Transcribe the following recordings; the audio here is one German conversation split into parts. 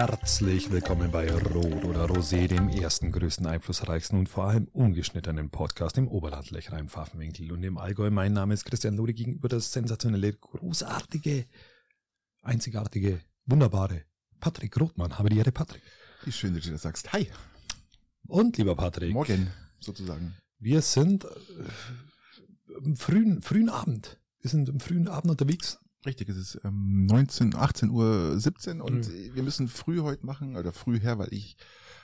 Herzlich willkommen bei Rot oder Rosé, dem ersten, größten, einflussreichsten und vor allem ungeschnittenen Podcast im Oberland Lechrein Pfaffenwinkel und im Allgäu. Mein Name ist Christian Lode gegenüber das sensationelle, großartige, einzigartige, wunderbare Patrick Rothmann. Habe die Ehre, Patrick. Wie schön, dass du das sagst. Hi. Und lieber Patrick. Morgen, sozusagen. Wir sind äh, im frühen, frühen Abend. Wir sind im frühen Abend unterwegs. Richtig, es ist ähm, 19, 18 Uhr 17 und mhm. wir müssen früh heute machen, oder früh her, weil ich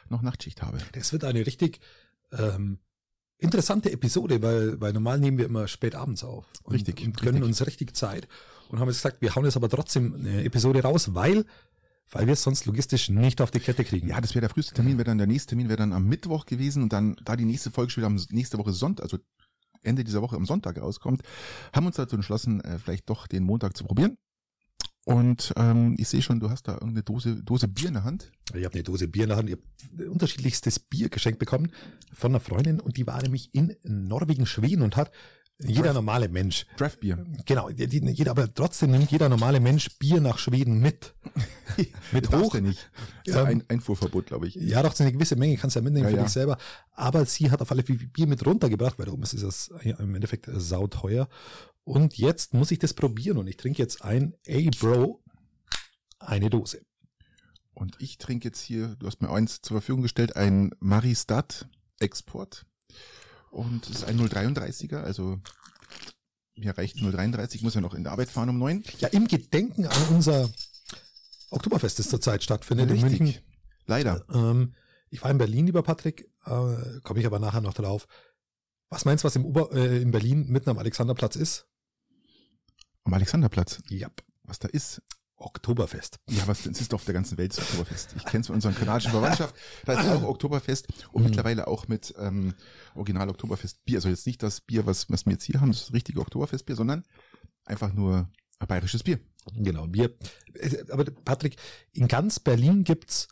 noch Nachtschicht habe. Das wird eine richtig ähm, interessante Episode, weil, weil normal nehmen wir immer spät abends auf. Und, richtig. Und gönnen richtig. uns richtig Zeit. Und haben jetzt gesagt, wir hauen jetzt aber trotzdem eine Episode raus, weil weil wir es sonst logistisch nicht auf die Kette kriegen. Ja, das wäre der früheste Termin, wäre dann der nächste Termin wäre dann am Mittwoch gewesen und dann da die nächste Folge schon wieder am nächste Woche Sonntag, also Ende dieser Woche am Sonntag rauskommt, haben uns dazu entschlossen, äh, vielleicht doch den Montag zu probieren. Und ähm, ich sehe schon, du hast da irgendeine Dose, Dose Bier in der Hand. Ich habe eine Dose Bier in der Hand. Ich habe unterschiedlichstes Bier geschenkt bekommen von einer Freundin und die war nämlich in Norwegen, Schweden und hat jeder Draft, normale Mensch. Draftbier. Genau, jeder, aber trotzdem nimmt jeder normale Mensch Bier nach Schweden mit. mit hoch. Ja nicht. Ja, ein Einfuhrverbot, glaube ich. Ja, doch, so eine gewisse Menge kannst du ja mitnehmen Ja, für ja. dich selber. Aber sie hat auf alle Fälle Bier mit runtergebracht, weil darum ist es im Endeffekt sauteuer. Und jetzt muss ich das probieren und ich trinke jetzt ein A-Bro, eine Dose. Und ich trinke jetzt hier, du hast mir eins zur Verfügung gestellt, ein Maristat Export. Und es ist ein 033er, also mir reicht 033, ich muss ja noch in der Arbeit fahren um neun. Ja, im Gedenken an unser Oktoberfest, das zurzeit stattfindet in Richtig. München. Leider. Ähm, ich war in Berlin, lieber Patrick, äh, komme ich aber nachher noch drauf. Was meinst du, was im Ober, äh, in Berlin mitten am Alexanderplatz ist? Am Alexanderplatz. Ja, Was da ist. Oktoberfest. Ja, was das ist doch auf der ganzen Welt das Oktoberfest. Ich kenne es von unserer kanadischen Verwandtschaft. Da ist auch Oktoberfest und Mhm. mittlerweile auch mit ähm, Original Oktoberfest Bier. Also jetzt nicht das Bier, was, was wir jetzt hier haben, das richtige Oktoberfestbier, sondern einfach nur ein bayerisches Bier. Genau, wir, äh, aber Patrick, in ganz Berlin gibt's,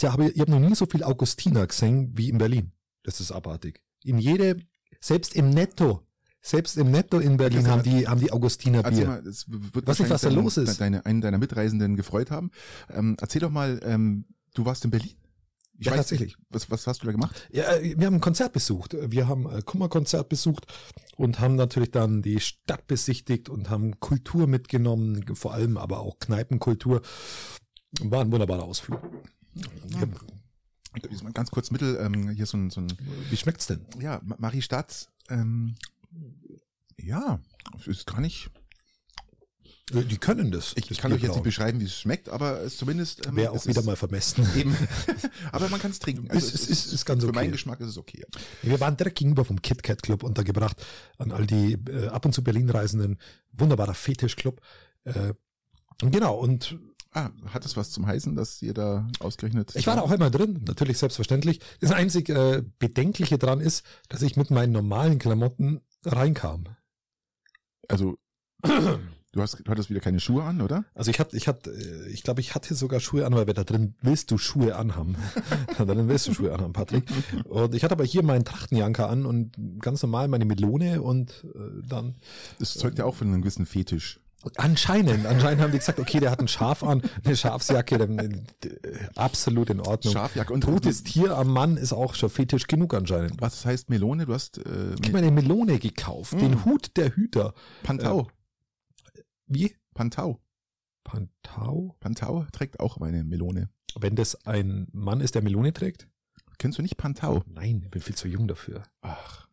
ja, aber ich habe noch nie so viel Augustiner gesehen wie in Berlin. Das ist abartig. In jede, selbst im Netto, selbst im Netto in Berlin Das- haben die, haben die Augustiner Bier. mal, es wird Was nicht, was da los ist. Deine, einen deiner Mitreisenden gefreut haben. Ähm, erzähl doch mal, ähm, du warst in Berlin. Ich Ja, weiß tatsächlich. nicht, was, was hast du da gemacht? Ja, äh, wir haben ein Konzert besucht. Wir haben ein Kummerkonzert besucht und haben natürlich dann die Stadt besichtigt und haben Kultur mitgenommen, vor allem aber auch Kneipenkultur. War ein wunderbarer Ausflug. Ja, ganz kurz Mittel, ähm, hier so ein, so ein Wie schmeckt's denn? ja, Ma- Marie Stadt, ähm, ja, es ist gar nicht, Die können das. ich das kann euch jetzt nicht beschreiben, wie es schmeckt, aber es zumindest, ähm, Wäre auch es wieder mal vermessen. eben, aber man kann es trinken. Ist- ist- ist- ist ganz Für okay. meinen Geschmack ist es okay. Wir waren direkt gegenüber vom KitKat Club untergebracht an all die äh, ab und zu Berlin reisenden. Wunderbarer Fetischclub. Äh, genau, und Ah, hat es was zum Heißen, dass ihr da ausgerechnet? ich war da auch einmal drin, natürlich selbstverständlich. Das einzig äh, Bedenkliche dran ist, dass ich mit meinen normalen Klamotten reinkam. Also, du hast, du hattest wieder keine Schuhe an, oder? Also ich hatte, ich hatte, äh, ich glaube, ich hatte sogar Schuhe an, weil da drin willst du Schuhe anhaben. da drin willst du Schuhe anhaben, Patrick. Und ich hatte aber hier meinen Trachtenjanker an und ganz normal meine Melone und äh, dann Das zeugt ja auch von einem gewissen Fetisch. Anscheinend, anscheinend haben die gesagt, okay, der hat ein Schaf an, eine Schafsjacke, dann, äh, absolut in Ordnung. Schafjacke und Totes Tier am Mann ist auch schon fetisch genug anscheinend. Was heißt Melone? Du hast äh, Ich habe mir eine Melone gekauft, Mm. den Hut der Hüter. Pantau. Wie? Pantau. Pantau? Pantau trägt auch meine Melone. Wenn das ein Mann ist, der Melone trägt? Kennst du nicht Pantau? Nein, ich bin viel zu jung dafür. Ach.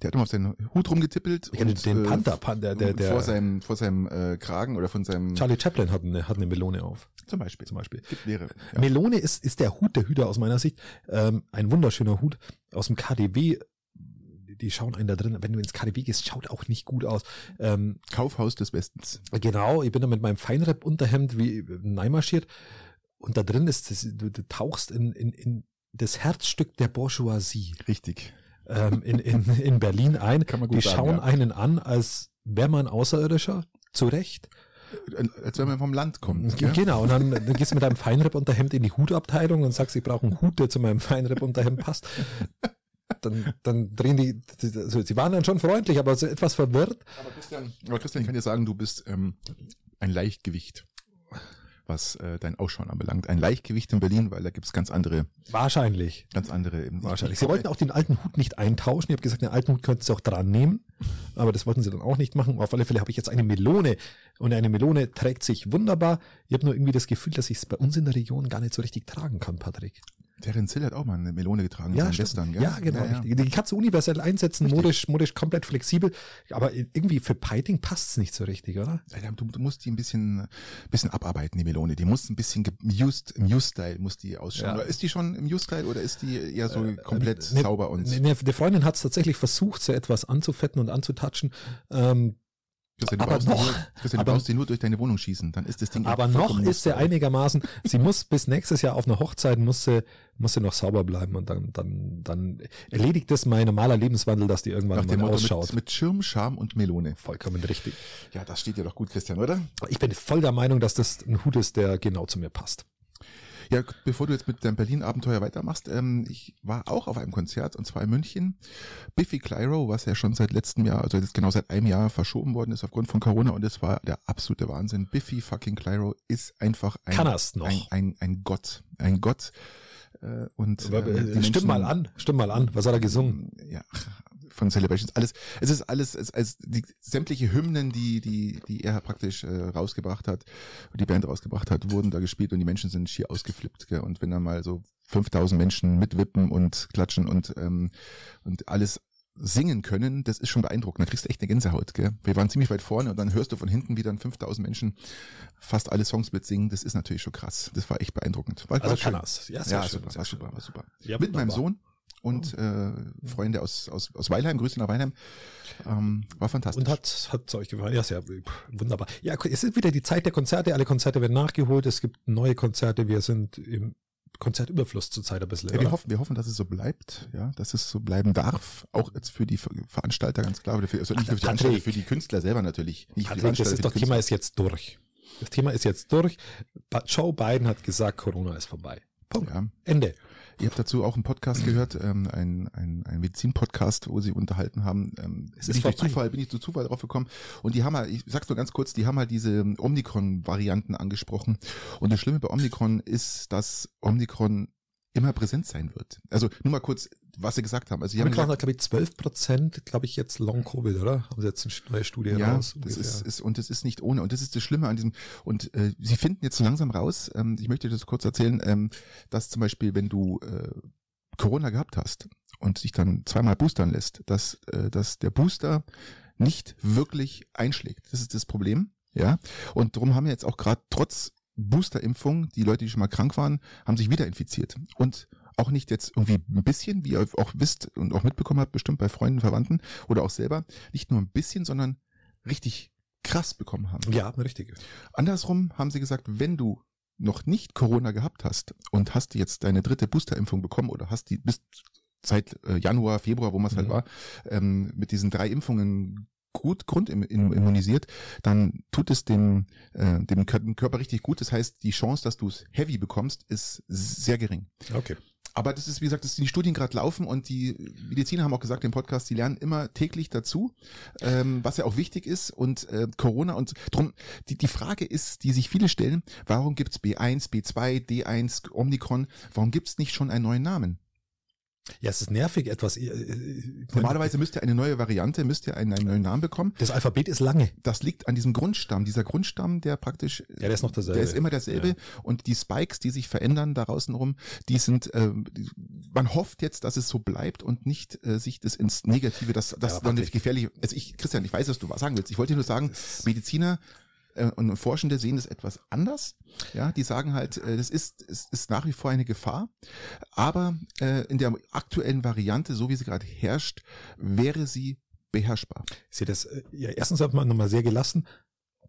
Der hat immer auf seinen Hut rumgetippelt. Ich und, den äh, Panther, Panther der, der, vor der seinem, vor seinem äh, Kragen oder von seinem, Charlie Chaplin hat eine, hat eine Melone auf, zum Beispiel. zum Beispiel. Gibt mehrere. Ja. Melone ist, ist der Hut der Hüter aus meiner Sicht. Ähm, ein wunderschöner Hut aus dem KDW. Die schauen einen da drin, wenn du ins KDW gehst, schaut auch nicht gut aus. Ähm, Kaufhaus des Westens. genau, ich bin da mit meinem Feinripp-Unterhemd wie neimarschiert und da drin ist, das, du, du tauchst in, in, in das Herzstück der Bourgeoisie Richtig. Ähm, in, in, in Berlin ein. Kann man gut Die sagen, schauen ja. einen an, als wäre man Außerirdischer, zu Recht. Äh, Als wenn man vom Land kommt. gell? Genau, und dann, dann gehst du mit deinem Feinripp-Unterhemd in die Hutabteilung und sagst, ich brauche einen Hut, der zu meinem Feinripp-Unterhemd passt. Dann, dann drehen die, die- also sie waren dann schon freundlich, aber so etwas verwirrt. Aber Christian, aber Christian, ich kann dir sagen, du bist ähm, ein Leichtgewicht. Was äh, dein Ausschauen anbelangt. Ein Leichtgewicht in Berlin, weil da gibt's ganz andere, Wahrscheinlich. ganz andere. eben- Wahrscheinlich. Sie wollten auch den alten Hut nicht eintauschen. Ich habe gesagt, den alten Hut könnten Sie auch dran nehmen. Aber das wollten Sie dann auch nicht machen. Auf alle Fälle habe ich jetzt eine Melone. Und eine Melone trägt sich wunderbar. Ich habe nur irgendwie das Gefühl, dass ich es bei uns in der Region gar nicht so richtig tragen kann, Patrick. Terence Hill hat auch mal eine Melone getragen in seinen stimmt. Western, gell? ja genau. Ja, ja. Die kannst du universell einsetzen, Richtig. modisch, modisch komplett flexibel. Aber irgendwie für Piting passt es nicht so richtig, oder? Ja, Du, du musst die ein bisschen, bisschen abarbeiten, die Melone. Die muss ein bisschen gemused, im Use-Style muss die ausschauen. Ja. Ist die schon im Use-Style oder ist die eher so komplett Ne- sauber und Ne, ne, die Freundin hat es tatsächlich versucht, so etwas anzufetten und anzutatschen. Ähm, Christian, du aber brauchst, noch- nur, Christian, du aber- brauchst die nur durch deine Wohnung schießen. Dann ist das Ding aber vollkommen noch ist sie einigermaßen, sie muss bis nächstes Jahr auf einer Hochzeit, muss sie, muss sie noch sauber bleiben und dann, dann, dann erledigt das mein normaler Lebenswandel, dass die irgendwann Nach dem mal ausschaut. mit, mit Schirm, Charme und Melone. Vollkommen richtig. Ja, das steht dir doch gut, Christian, oder? Ich bin voll der Meinung, dass das ein Hut ist, der genau zu mir passt. Ja, bevor du jetzt mit deinem Berlin-Abenteuer weitermachst, ähm, ich war auch auf einem Konzert und zwar in München. Biffy Clyro, was ja schon seit letztem Jahr, also jetzt genau seit einem Jahr verschoben worden ist aufgrund von Corona und es war der absolute Wahnsinn. Biffy fucking Clyro ist einfach ein, ein, ein, ein Gott. Ein Gott. Äh, und äh, die Stimm Menschen- mal an, stimm mal an. Was hat er gesungen? Ja, von Celebrations. Alles, es ist alles, es, als die sämtliche Hymnen, die, die, die er praktisch äh, rausgebracht hat, die Band rausgebracht hat, wurden da gespielt und die Menschen sind schier ausgeflippt. Gell? Und wenn dann mal so 5000 Menschen mitwippen und klatschen und, ähm, und alles singen können, das ist schon beeindruckend. Da kriegst du echt eine Gänsehaut. Gell? Wir waren ziemlich weit vorne und dann hörst du von hinten, wie dann 5000 Menschen fast alle Songs mitsingen. Das ist natürlich schon krass. Das war echt beeindruckend. War, Also war schön. Ja, Ja, super, war super, war super. Ja, Mit meinem. Sohn und äh, Freunde aus, aus, aus Weilheim, Grüße nach Weilheim. Ähm, war fantastisch. Und hat hat euch gefallen? Ja, sehr wunderbar. Ja, es ist wieder die Zeit der Konzerte. Alle Konzerte werden nachgeholt. Es gibt neue Konzerte. Wir sind im Konzertüberfluss zurzeit ein bisschen. ja, wir hoffen, wir hoffen, dass es so bleibt, ja, dass es so bleiben darf. Auch jetzt für die Ver- Veranstalter ganz klar, oder für, also nicht nur für die. Veranstalter, für die Künstler selber natürlich. Nicht Patrick, das ist doch Thema ist jetzt durch. Das Thema ist jetzt durch. Joe Biden hat gesagt, Corona ist vorbei. Punkt. Ja. Ende. Ihr habt dazu auch einen Podcast gehört, ähm, ein, ein, ein Medizin-Podcast, wo sie unterhalten haben. Ähm, Es ist ich durch. Zufall, bin ich zu Zufall drauf gekommen. Und die haben halt, ich sag's nur ganz kurz, die haben halt diese Omikron-Varianten angesprochen. Und das Schlimme bei Omikron ist, dass Omikron immer präsent sein wird. Also nur mal kurz, was sie gesagt haben. Also sie haben hat, glaube ich, 12 Prozent, glaube ich, jetzt Long-Covid, oder? Haben sie jetzt eine neue Studie ja, raus? das ungefähr. ist, ist und das ist nicht ohne und das ist das Schlimme an diesem und äh, sie finden jetzt so langsam raus. Ähm, ich möchte das kurz erzählen, ähm, dass zum Beispiel, wenn du äh, Corona gehabt hast und dich dann zweimal boostern lässt, dass äh, dass der Booster nicht wirklich einschlägt. Das ist das Problem, ja. Und darum haben wir jetzt auch gerade trotz Boosterimpfung die Leute, die schon mal krank waren, haben sich wieder infiziert und auch nicht jetzt irgendwie ein bisschen, wie ihr auch wisst und auch mitbekommen habt, bestimmt bei Freunden, Verwandten oder auch selber, nicht nur ein bisschen, sondern richtig krass bekommen haben. ja, richtig. Andersrum haben sie gesagt, wenn du noch nicht Corona gehabt hast und hast jetzt deine dritte Boosterimpfung bekommen oder hast die bis seit äh, Januar, Februar, wo man es halt Mhm. war, ähm, mit diesen drei Impfungen gut grundimmunisiert, dann tut es dem, äh, dem Kör- Körper richtig gut. Das heißt, die Chance, dass du es heavy bekommst, ist sehr gering. Okay. Aber das ist, wie gesagt, das die Studien gerade laufen und die Mediziner haben auch gesagt im Podcast, die lernen immer täglich dazu, ähm, was ja auch wichtig ist und äh, Corona und drum, die, die Frage ist, die sich viele stellen, warum gibt's B1, B2, D1, Omikron, warum gibt's nicht schon einen neuen Namen? Ja, es ist nervig etwas. äh, äh, Normalerweise müsste eine neue Variante, müsste einen, einen neuen Namen bekommen. Das Alphabet ist lange. Das liegt an diesem Grundstamm, dieser Grundstamm, der praktisch Ja, der ist noch derselbe. Der ist immer derselbe Ja. und die Spikes, die sich verändern da außen rum, die sind, die, man hofft jetzt, dass es so bleibt und nicht äh, sich das ins Negative, das, das Ja, dann gefährliche, also ich, Christian, ich weiß, was du was sagen willst. Ich wollte dir nur sagen, Mediziner äh, und Forschende sehen das etwas anders. Ja, die sagen halt, äh, das ist, es ist nach wie vor eine Gefahr, aber äh, in der aktuellen Variante, so wie sie gerade herrscht, wäre sie beherrschbar. Ich sehe das, äh, ja, erstens hat man nochmal sehr gelassen,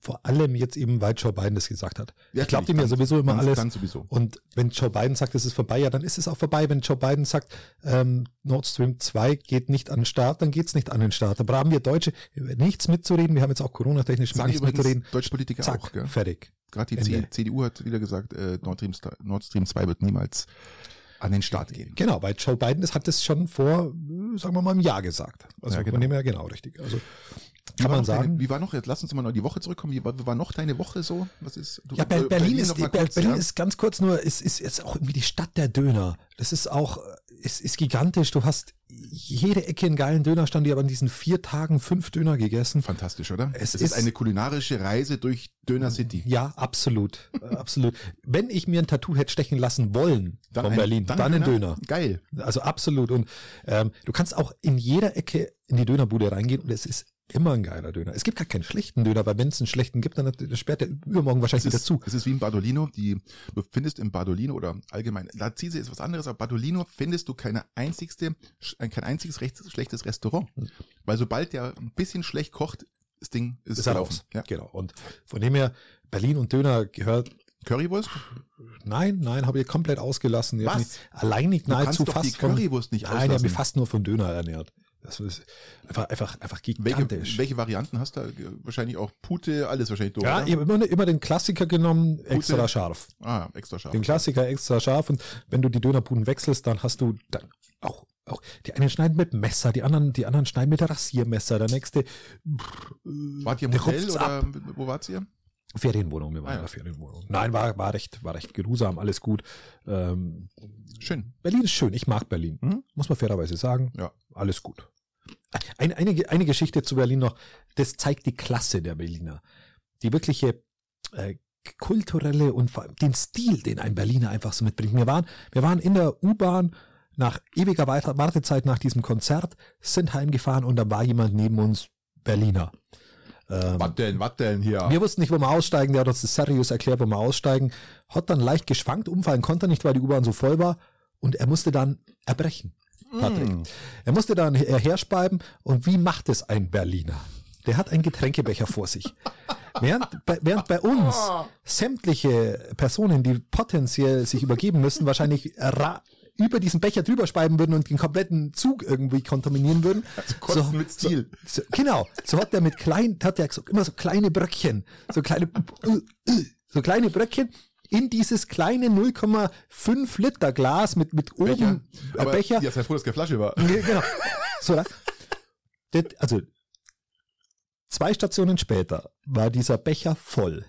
vor allem jetzt eben, weil Joe Biden das gesagt hat. Ja, ich glaube natürlich, ja sowieso immer Dann, alles. dann sowieso. Und wenn Joe Biden sagt, es ist vorbei, ja, dann ist es auch vorbei. Wenn Joe Biden sagt, ähm, Nord Stream 2 geht nicht an den Start, dann geht's nicht an den Start. Da haben wir Deutsche nichts mitzureden. Wir haben jetzt auch Corona-technisch nichts mitzureden. deutsche Politiker Zack, auch, gell? fertig. Gerade die Ende. CDU hat wieder gesagt, äh, Nord, Stream, Nord Stream 2 wird niemals an den Start gehen. Genau, weil Joe Biden das hat das schon vor, äh, sagen wir mal, einem Jahr gesagt. Also Ja, ja, genau. von dem her genau richtig. Also Kann man noch deine, sagen. wie war noch, jetzt lass uns mal noch die Woche zurückkommen, wie war, wie war noch deine Woche so? Was ist, du, Ja, Ber äh, Berlin, ist, noch mal Ber kurz, Berlin ja? ist ganz kurz nur, ist, ist jetzt auch irgendwie die Stadt der Döner. Das ist auch, ist, ist gigantisch. Du hast jede Ecke einen geilen Dönerstand. Ich habe an diesen vier Tagen fünf Döner gegessen. Fantastisch, oder? Es Es, ist, ist- eine kulinarische Reise durch Döner City. Ja, absolut, absolut. Wenn ich mir ein Tattoo hätte stechen lassen wollen von ein- Berlin, dann, ein ein Döner. Geil. Also absolut. Und ähm, du kannst auch in jeder Ecke in die Dönerbude reingehen und es ist immer ein geiler Döner. Es gibt gar keinen schlechten Döner, weil wenn es einen schlechten gibt, dann hat- sperrt der übermorgen Es wahrscheinlich wieder zu. es ist wie im Bardolino, die, du findest im Bardolino oder allgemein, Lazise ist was anderes, aber Bardolino findest du keine einzigste, sch- kein einziges recht, schlechtes Restaurant. Weil sobald der ein bisschen schlecht kocht, das Ding ist, Ist gelaufen. raus. Ja. Genau. Und von dem her, Berlin und Döner gehört Currywurst? Nein, nein, habe ich komplett ausgelassen. Ich Was? mich alleinig Du kannst nahezu doch die fast von, Currywurst nicht Nein, ich habe auslassen. mich fast nur von Döner ernährt. Das ist einfach, einfach, einfach Welche, gigantisch. welche Varianten hast du? Wahrscheinlich auch Pute, alles wahrscheinlich durch, ja, oder? ich habe immer, immer den Klassiker genommen, extra scharf. Ah, extra scharf. Den Klassiker extra scharf und wenn du die Dönerbuden wechselst, dann hast du dann auch, auch die einen schneiden mit Messer, die anderen, die anderen schneiden mit Rasiermesser, der nächste. Wart ihr im Hotel oder ab. wo wart ihr? Ferienwohnung, wir waren Ah, ja. in der Ferienwohnung. Nein, war, war recht, war recht geruhsam, alles gut. Ähm, Schön. Berlin ist schön, ich mag Berlin. Mhm. Muss man fairerweise sagen. Ja. Alles gut. Eine, eine, eine Geschichte zu Berlin noch, das zeigt die Klasse der Berliner. Die wirkliche äh, kulturelle und vor allem den Stil, den ein Berliner einfach so mitbringt. Wir waren, wir waren in der U-Bahn nach ewiger Warte- Wartezeit nach diesem Konzert, sind heimgefahren und da war jemand neben uns Berliner. Ähm, Was denn, was denn hier? wir wussten nicht, wo wir aussteigen. Der hat uns das seriös erklärt, wo wir aussteigen. Hat dann leicht geschwankt, umfallen konnte er nicht, weil die U-Bahn so voll war. Und er musste dann erbrechen. Patrick. Mm. Er musste dann her- herspeiben. Und wie macht es ein Berliner? Der hat einen Getränkebecher vor sich. Während bei, während bei uns sämtliche Personen, die potenziell sich übergeben müssen, wahrscheinlich über diesen Becher drüber speiben würden und den kompletten Zug irgendwie kontaminieren würden. Also Kotzen mit Stil. So, genau. So hat er mit kleinen, hat er so, immer so kleine Bröckchen, so kleine, so kleine Bröckchen in dieses kleine 0,5 Liter Glas mit, mit oben Becher. äh, Aber Becher. Ja, sei froh, dass keine Flasche war. Genau. So, da. Das, also, zwei Stationen später war dieser Becher voll.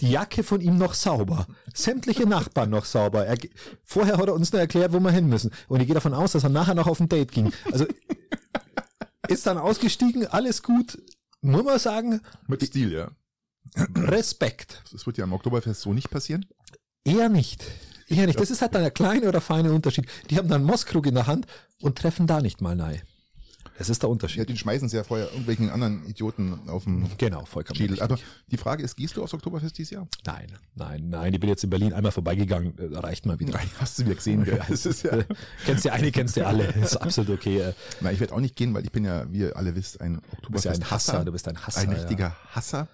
Die Jacke von ihm noch sauber. Sämtliche Nachbarn noch sauber. Er, vorher hat er uns nur erklärt, wo wir hin müssen. Und ich gehe davon aus, dass er nachher noch auf ein Date ging. Also, ist dann ausgestiegen, alles gut. Muss man sagen, Mit Stil, ja. Respekt. Das wird ja am Oktoberfest so nicht passieren. Eher nicht. Eher nicht. Das ist halt dann der kleine oder feine Unterschied. Die haben dann einen Mosskrug in der Hand und treffen da nicht mal nein. Das ist der Ja, Unterschied. den schmeißen sie ja vorher irgendwelchen anderen Idioten auf den Genau, vollkommen. Schädel. richtig. Aber die Frage ist, gehst du aufs Oktoberfest dieses Jahr? Nein, nein, nein. Ich bin jetzt in Berlin einmal vorbeigegangen. äh, Reicht mal wieder. Nein, hast du wieder gesehen. gell? Das ist ja. kennst du eine, kennst du alle. Ist absolut okay. Nein, ich werde auch nicht gehen, weil ich bin ja, wie ihr alle wisst, ein Du bist ja ein Oktoberfest-Hasser. Hasser. Du bist ein Hasser. ein ja. richtiger Hasser.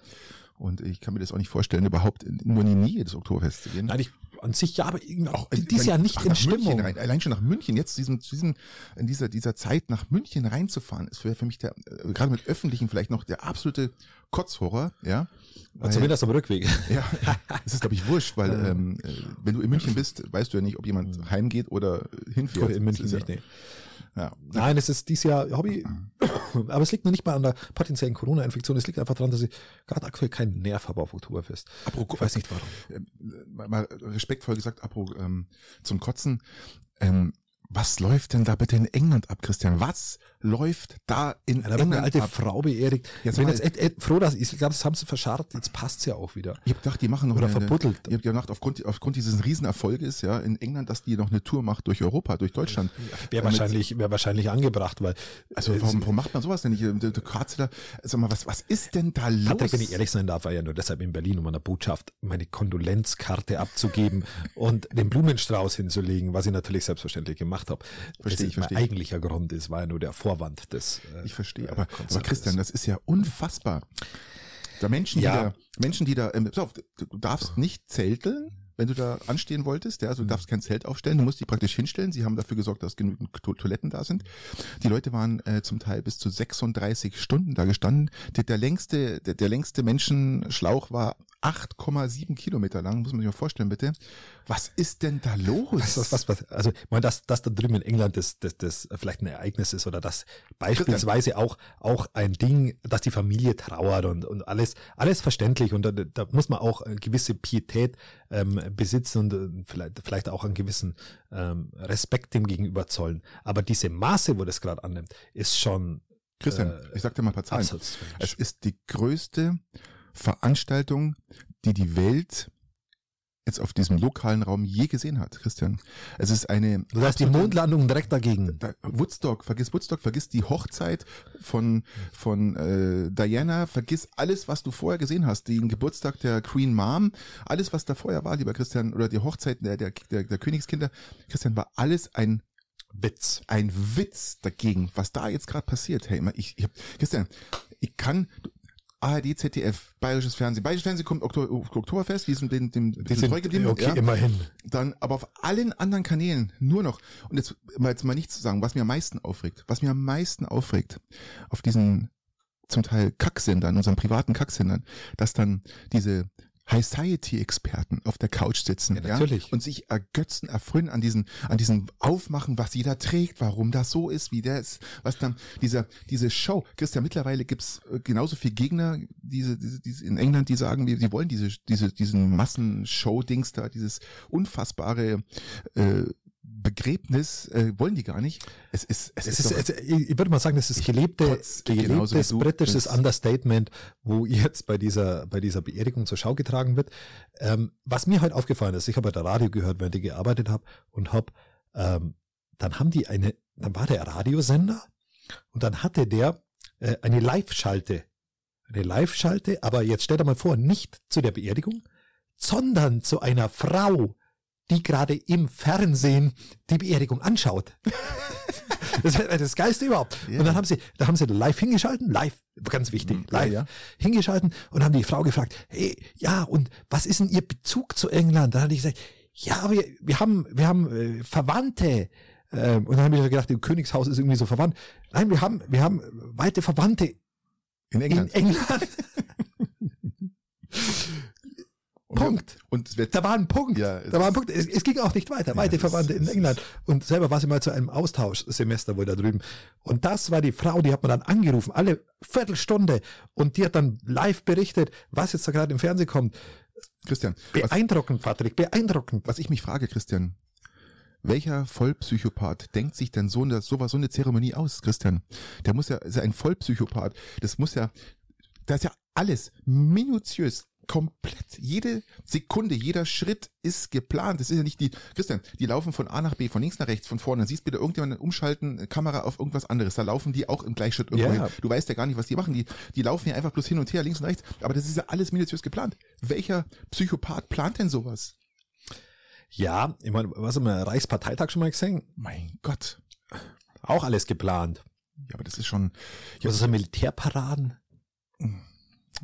Und ich kann mir das auch nicht vorstellen, überhaupt nur in die Nähe des Oktoberfests zu gehen. Nein, ich an sich ja, aber irgendwie auch äh, dieses wenn- Jahr nicht ach, in Stimmung. Rein, allein schon nach München, jetzt diesem, zu diesem, in dieser, dieser Zeit nach München reinzufahren, ist für, für mich der, äh, gerade mit Öffentlichen vielleicht noch der absolute Kotzhorror, ja. Weil- Zumindest am Rückweg. Ja, das ist, glaube ich, wurscht, weil ähm, äh, wenn du in München bist, weißt du ja nicht, ob jemand heimgeht oder hinfährt. in München nicht, nee. Ja. Nein, es ist dieses Jahr Hobby. Aber es liegt noch nicht mal an der potenziellen Corona-Infektion. Es liegt einfach daran, dass ich gerade aktuell keinen Nerv habe auf Oktoberfest. Apropos, Ich weiß nicht warum. äh, mal, mal respektvoll gesagt, apropos ähm, zum Kotzen. Ähm, was läuft denn da bitte in England ab, Christian? Was läuft da in Ja, da wird eine alte ab? Frau beerdigt. Jetzt mal- jetzt echt, echt froh, dass ich, glaube, das haben sie verscharrt. Jetzt passt's ja auch wieder. Ich habe gedacht, die machen noch Oder eine, verbuddelt. Ich habe gedacht, aufgrund, aufgrund dieses Riesenerfolges ja in England, dass die noch eine Tour macht durch Europa, durch Deutschland. Wäre wahrscheinlich, wäre wahrscheinlich angebracht, weil Also äh, warum, warum macht man sowas denn nicht? Der, der Karzeler, sag mal, was, was ist denn da los? Patrick, wenn ich ehrlich sein darf, war ja nur deshalb in Berlin, um einer Botschaft meine Kondolenzkarte abzugeben und den Blumenstrauß hinzulegen, was ich natürlich selbstverständlich gemacht habe. Verstehe ich, verstehe Mein ich. eigentlicher Grund ist, war ja nur der Vorwand des. äh, Ich verstehe, äh, aber, aber. Christian, das ist ja unfassbar. Da Menschen, Ja. die da, Menschen, die da, ähm, pass auf, du du darfst nicht zelteln, wenn du da anstehen wolltest, ja, also du darfst kein Zelt aufstellen, du musst dich praktisch hinstellen. Sie haben dafür gesorgt, dass genügend to Toiletten da sind. Die Leute waren äh, zum Teil bis zu 36 Stunden da gestanden. Der, der längste, der, der längste Menschenschlauch war 8,7 Kilometer lang, muss man sich mal vorstellen, bitte. Was ist denn da los? Was, was, was, was, also, ich meine, dass, dass da drüben in England das, das, das vielleicht ein Ereignis ist oder dass beispielsweise auch, auch ein Ding, dass die Familie trauert und, und alles, alles verständlich und da, da muss man auch eine gewisse Pietät ähm, besitzen und äh, vielleicht, vielleicht auch einen gewissen ähm, Respekt dem gegenüber zollen. Aber diese Maße, wo das gerade annimmt, ist schon Christian, äh, ich sag dir mal ein paar Zahlen. Es ist die größte Veranstaltung, die die Welt jetzt auf diesem lokalen Raum je gesehen hat, Christian. Es ist eine Du hast die Mondlandung direkt dagegen. da, Woodstock, vergiss Woodstock, vergiss die Hochzeit von von äh, Diana, vergiss alles, was du vorher gesehen hast, den Geburtstag der Queen Mom, alles, was da vorher war, lieber Christian, oder die Hochzeit der der, der, der Königskinder, Christian, war alles ein Witz. ein Witz dagegen, was da jetzt gerade passiert. Hey, ich, ich hab, Christian, ich kann ARD, ZDF, Bayerisches Fernsehen. Bayerisches Fernsehen kommt Oktober, Oktoberfest, die sind dem, dem, dem treu geblieben. okay, ja. immerhin. Dann, aber auf allen anderen Kanälen nur noch. Und jetzt mal, jetzt mal nichts zu sagen, was mir am meisten aufregt. Was mir am meisten aufregt auf diesen zum Teil Kacksendern, unseren privaten Kacksendern, dass dann diese High Society Experten auf der Couch sitzen, Ja, ja, natürlich. und sich ergötzen, erfreuen an diesen, an diesen Aufmachen, was jeder trägt, warum das so ist, wie der ist, was dann dieser, diese Show. Christian, mittlerweile gibt's äh, genauso viel Gegner, diese, diese, diese in England, die sagen, wir, die wollen diese, diese, diesen Massenshow-Dings da, dieses unfassbare äh, Begräbnis, äh, wollen die gar nicht. Es ist, es, Es ist, ist, doch, es, ich würde mal sagen, das ist gelebte, kotz gelebtes du. britisches Understatement, wo jetzt bei dieser, bei dieser Beerdigung zur Schau getragen wird. Ähm, was mir heute aufgefallen ist, ich habe heute Radio gehört, während ich gearbeitet habe und habe, ähm, dann haben die eine, dann war der Radiosender und dann hatte der äh, eine Live-Schalte. Eine Live-Schalte, aber jetzt stell dir mal vor, nicht zu der Beerdigung, sondern zu einer Frau, die gerade im Fernsehen die Beerdigung anschaut. Das ist das Geilste überhaupt. Ja. Und dann haben sie, da haben sie live hingeschalten, live, ganz wichtig, ja, live ja. hingeschalten und haben die Frau gefragt, hey, ja, und was ist denn Ihr Bezug zu England? Dann hatte ich gesagt, ja, wir, wir haben, wir haben äh, Verwandte. Ähm, und dann habe ich gedacht, im Königshaus ist irgendwie so verwandt. Nein, wir haben, wir haben weite Verwandte in England. in England. Punkt. Und Da war ein Punkt. Ja, es da war ein Punkt. Es, es ging auch nicht weiter. Weite das- Verwandte in England. Und selber war sie mal zu einem Austauschsemester wohl da drüben. Und das war die Frau, die hat man dann angerufen, alle Viertelstunde. Und die hat dann live berichtet, was jetzt da gerade im Fernsehen kommt. Christian, was, Beeindruckend, Patrick, beeindruckend. was ich mich frage, Christian, welcher Vollpsychopath denkt sich denn so eine, sowas, so eine Zeremonie aus, Christian? Der muss ja, ist ja ein Vollpsychopath. Das muss ja, da ist ja alles minutiös, komplett, jede Sekunde, jeder Schritt ist geplant. Das ist ja nicht die, Christian, die laufen von A nach B, von links nach rechts, von vorne. Dann siehst du wieder irgendjemanden umschalten, Kamera auf irgendwas anderes. Da laufen die auch im Gleichschritt irgendwo Ja. hin. Du weißt ja gar nicht, was die machen. Die, die laufen ja einfach bloß hin und her, links und rechts. Aber das ist ja alles minutiös geplant. Welcher Psychopath plant denn sowas? Ja, ich meine, was haben wir Reichsparteitag schon mal gesehen? Mein Gott. Auch alles geplant. Ja, aber das ist schon, Ja. Was ist so Militärparaden?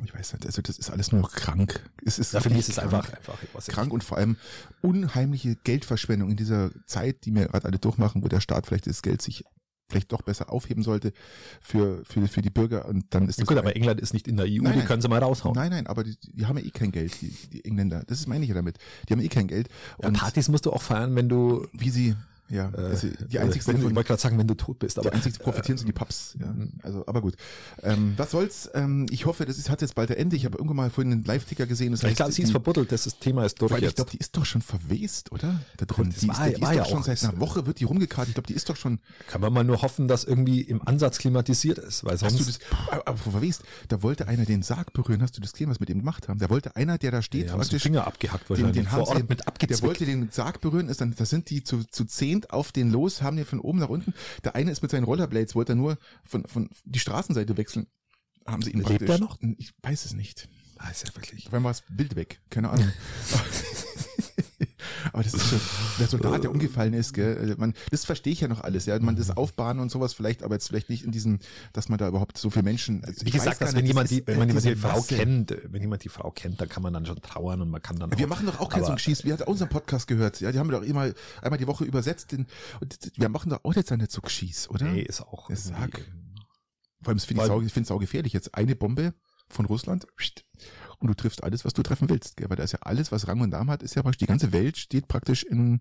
Ich weiß nicht, also das ist alles nur krank. Es ist Ja, für mich ist es krank. einfach, einfach krank und vor allem unheimliche Geldverschwendung in dieser Zeit, die wir gerade alle durchmachen, wo der Staat vielleicht das Geld sich vielleicht doch besser aufheben sollte für, für, für die Bürger und dann ist Ja, das gut, aber England ist nicht in der EU, Nein, die können sie mal raushauen. Nein, nein, aber die, die haben ja eh kein Geld, die, die Engländer. Das ist meine ich ja damit. Die haben ja eh kein Geld. Ja, Und Partys musst du auch feiern, wenn du wie sie, ja, äh, also die äh, die ich wollte gerade sagen, wenn du tot bist, die aber einzigsten profitieren sind die Pubs. Ja, also, aber gut. Ähm, was soll's? Ähm, ich hoffe, das ist, hat jetzt bald ein Ende. Ich habe irgendwann mal vorhin einen Live-Ticker gesehen. Das ich glaube, sie ist die- verbuddelt, das Thema ist durch Weil ich jetzt. glaube, die ist doch schon verwest, oder? Da drin. Die, war- ist, die war ist ja doch schon seit einer Woche wird die rumgekartet. Ich glaube, die ist doch schon. Kann man mal nur hoffen, dass irgendwie im Ansatz klimatisiert ist, weil sonst Hast du das? Aber, verwest. Da wollte einer den Sarg berühren. Hast du das gesehen, was mit ihm gemacht haben? Da wollte einer, der da steht, die haben sich den praktisch Finger abgehackt den, den haben vor Ort sie, mit der abgezwickt. wollte den Sarg berühren, ist dann, da sind die zu, zu zehnt auf den los, haben den von oben nach unten. Der eine ist mit seinen Rollerblades, wollte er nur von, von die Straßenseite wechseln. Haben sie ihn Lebt er noch? Ich weiß es nicht. Ah, ist ja wirklich. Auf einmal war das Bild weg. Keine Ahnung. Aber das ist schon, der Soldat, der umgefallen ist, gell, Also man, das verstehe ich ja noch alles, ja, man das Aufbahnen und sowas vielleicht, aber jetzt vielleicht nicht in diesem, dass man da überhaupt so viele Menschen, also Wie gesagt, dass wenn jemand die, wenn äh, man jemand die Frau Masse. kennt, äh, wenn jemand die Frau kennt, dann kann man dann schon trauern und man kann dann Wir auch, machen doch auch keinen so einen Schieß. Wir hatten auch unseren Podcast gehört. Ja, die haben wir doch immer einmal die Woche übersetzt. Den, und wir machen doch auch jetzt eine Zuckschieß, oder? Nee, ist auch. Sag. Vor allem, finde ich, sau, es saugefährlich. Jetzt eine Bombe von Russland pst, und du triffst alles, was du treffen willst. Gell? Weil da ist ja alles, was Rang und Namen hat, ist ja praktisch, die ganze Welt steht praktisch in,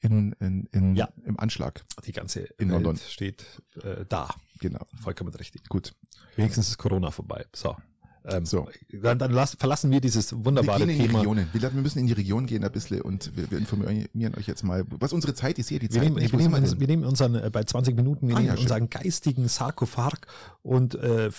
in, in, in, Ja. im Anschlag. Die ganze In Welt London. steht äh, da. Genau. Vollkommen richtig. Gut. Wenigstens ist Corona vorbei. So. Ähm, So. Dann, dann lass, verlassen wir dieses Wir wunderbare gehen in die Thema. Regionen. Wir, wir müssen in die Region gehen ein bisschen und wir, wir informieren euch jetzt mal, was unsere Zeit ist hier, die Wir Zeit nehmen, nicht, wir, nehmen wir uns, wir nehmen unseren, bei 20 Minuten, wir Ah, nehmen ja, unseren geistigen Sarkophag und äh,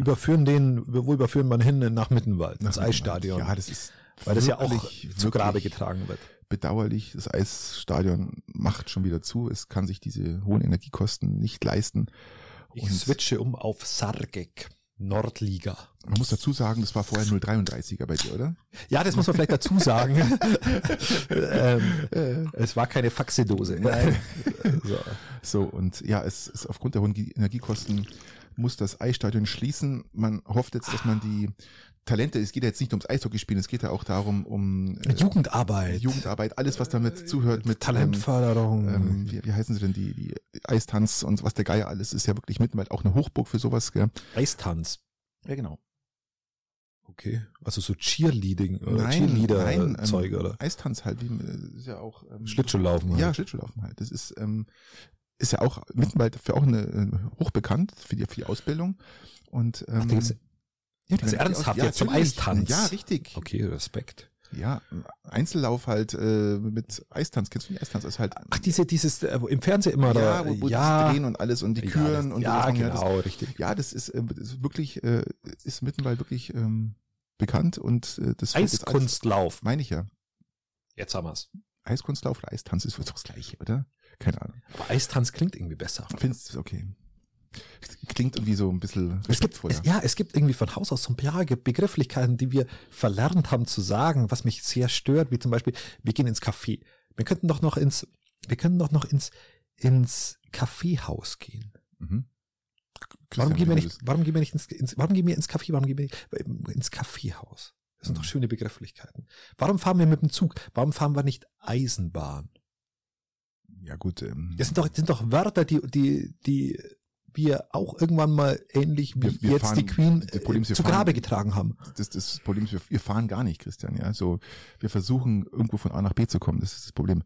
überführen den, wo überführen man hin? Nach Mittenwald, ins Eisstadion. Ja, das ist weil das ja auch zu Grabe getragen wird. bedauerlich. Das Eisstadion macht schon wieder zu. Es kann sich diese hohen Energiekosten nicht leisten. Ich Und- switche um auf Sargek, Nordliga. Man muss dazu sagen, das war vorher 0,33er bei dir, oder? Ja, das muss man vielleicht dazu sagen. ähm, Äh, es war keine Faxedose. Nein. so. So, und ja, es ist aufgrund der hohen Energiekosten muss das Eisstadion schließen. Man hofft jetzt, dass man die Talente, es geht ja jetzt nicht ums Eishockeyspielen, es geht ja auch darum, um äh, Jugendarbeit. Jugendarbeit, alles, was damit zuhört, mit Talentförderung. Ähm, ähm, wie, wie heißen sie denn, die, die Eistanz und was der Geier alles ist ja wirklich Mittenwald auch eine Hochburg für sowas, gell? Eistanz. Ja, genau. Okay. Also so Cheerleading oder nein, Cheerleader-Zeug ähm, oder Eistanz halt, wie, äh, ist ja auch ähm, Schlittschuhlaufen. Ja, halt. Schlittschuhlaufen halt. Das ist, ähm, ist ja auch Mittenwald für auch eine äh, hochbekannt für die, für die Ausbildung. Und ähm, Ach, gibt's- ja, ernsthaft ja, jetzt zum. Eistanz? Ja, richtig. Okay, Respekt. Ja, Einzellauf halt äh, mit Eistanz. Kennst du die Eistanz? Ist halt Ach, diese, dieses, äh, im Fernsehen immer ja, da, wo, wo ja, das drehen und alles und die ja, Küren das, und ja, sowas. genau, das, richtig. ja, das ist, äh, das ist wirklich, äh, ist Mittenwald wirklich ähm, bekannt und äh, das Eiskunstlauf. Meine ich ja. Jetzt haben wir's. Eiskunstlauf oder Eistanz ist doch das gleiche, oder? Keine Ahnung. Aber Eistanz klingt irgendwie besser. Findest du okay? Klingt irgendwie so ein bisschen Es gibt, es, ja, es gibt irgendwie von Haus aus so ein paar Begrifflichkeiten, die wir verlernt haben zu sagen, was mich sehr stört, wie zum Beispiel, wir gehen ins Café. Wir könnten doch noch ins, wir könnten doch noch ins, ins Kaffeehaus gehen. Mhm. Warum gehen wir nicht, warum gehen wir nicht ins, ins warum gehen wir ins Café, warum gehen wir nicht ins Kaffeehaus? Das sind doch schöne Begrifflichkeiten. Warum fahren wir mit dem Zug? Warum fahren wir nicht Eisenbahn? Ja gut, ähm, Das sind doch, das sind doch Wörter, die, die, die wir auch irgendwann mal ähnlich wie Wir- wir jetzt fahren- die Queen Problem äh, wir zu fahren- Grabe getragen haben. das, das Problem ist, wir, wir fahren gar nicht, Christian. Ja, so wir versuchen irgendwo von A nach B zu kommen. Das ist das Problem.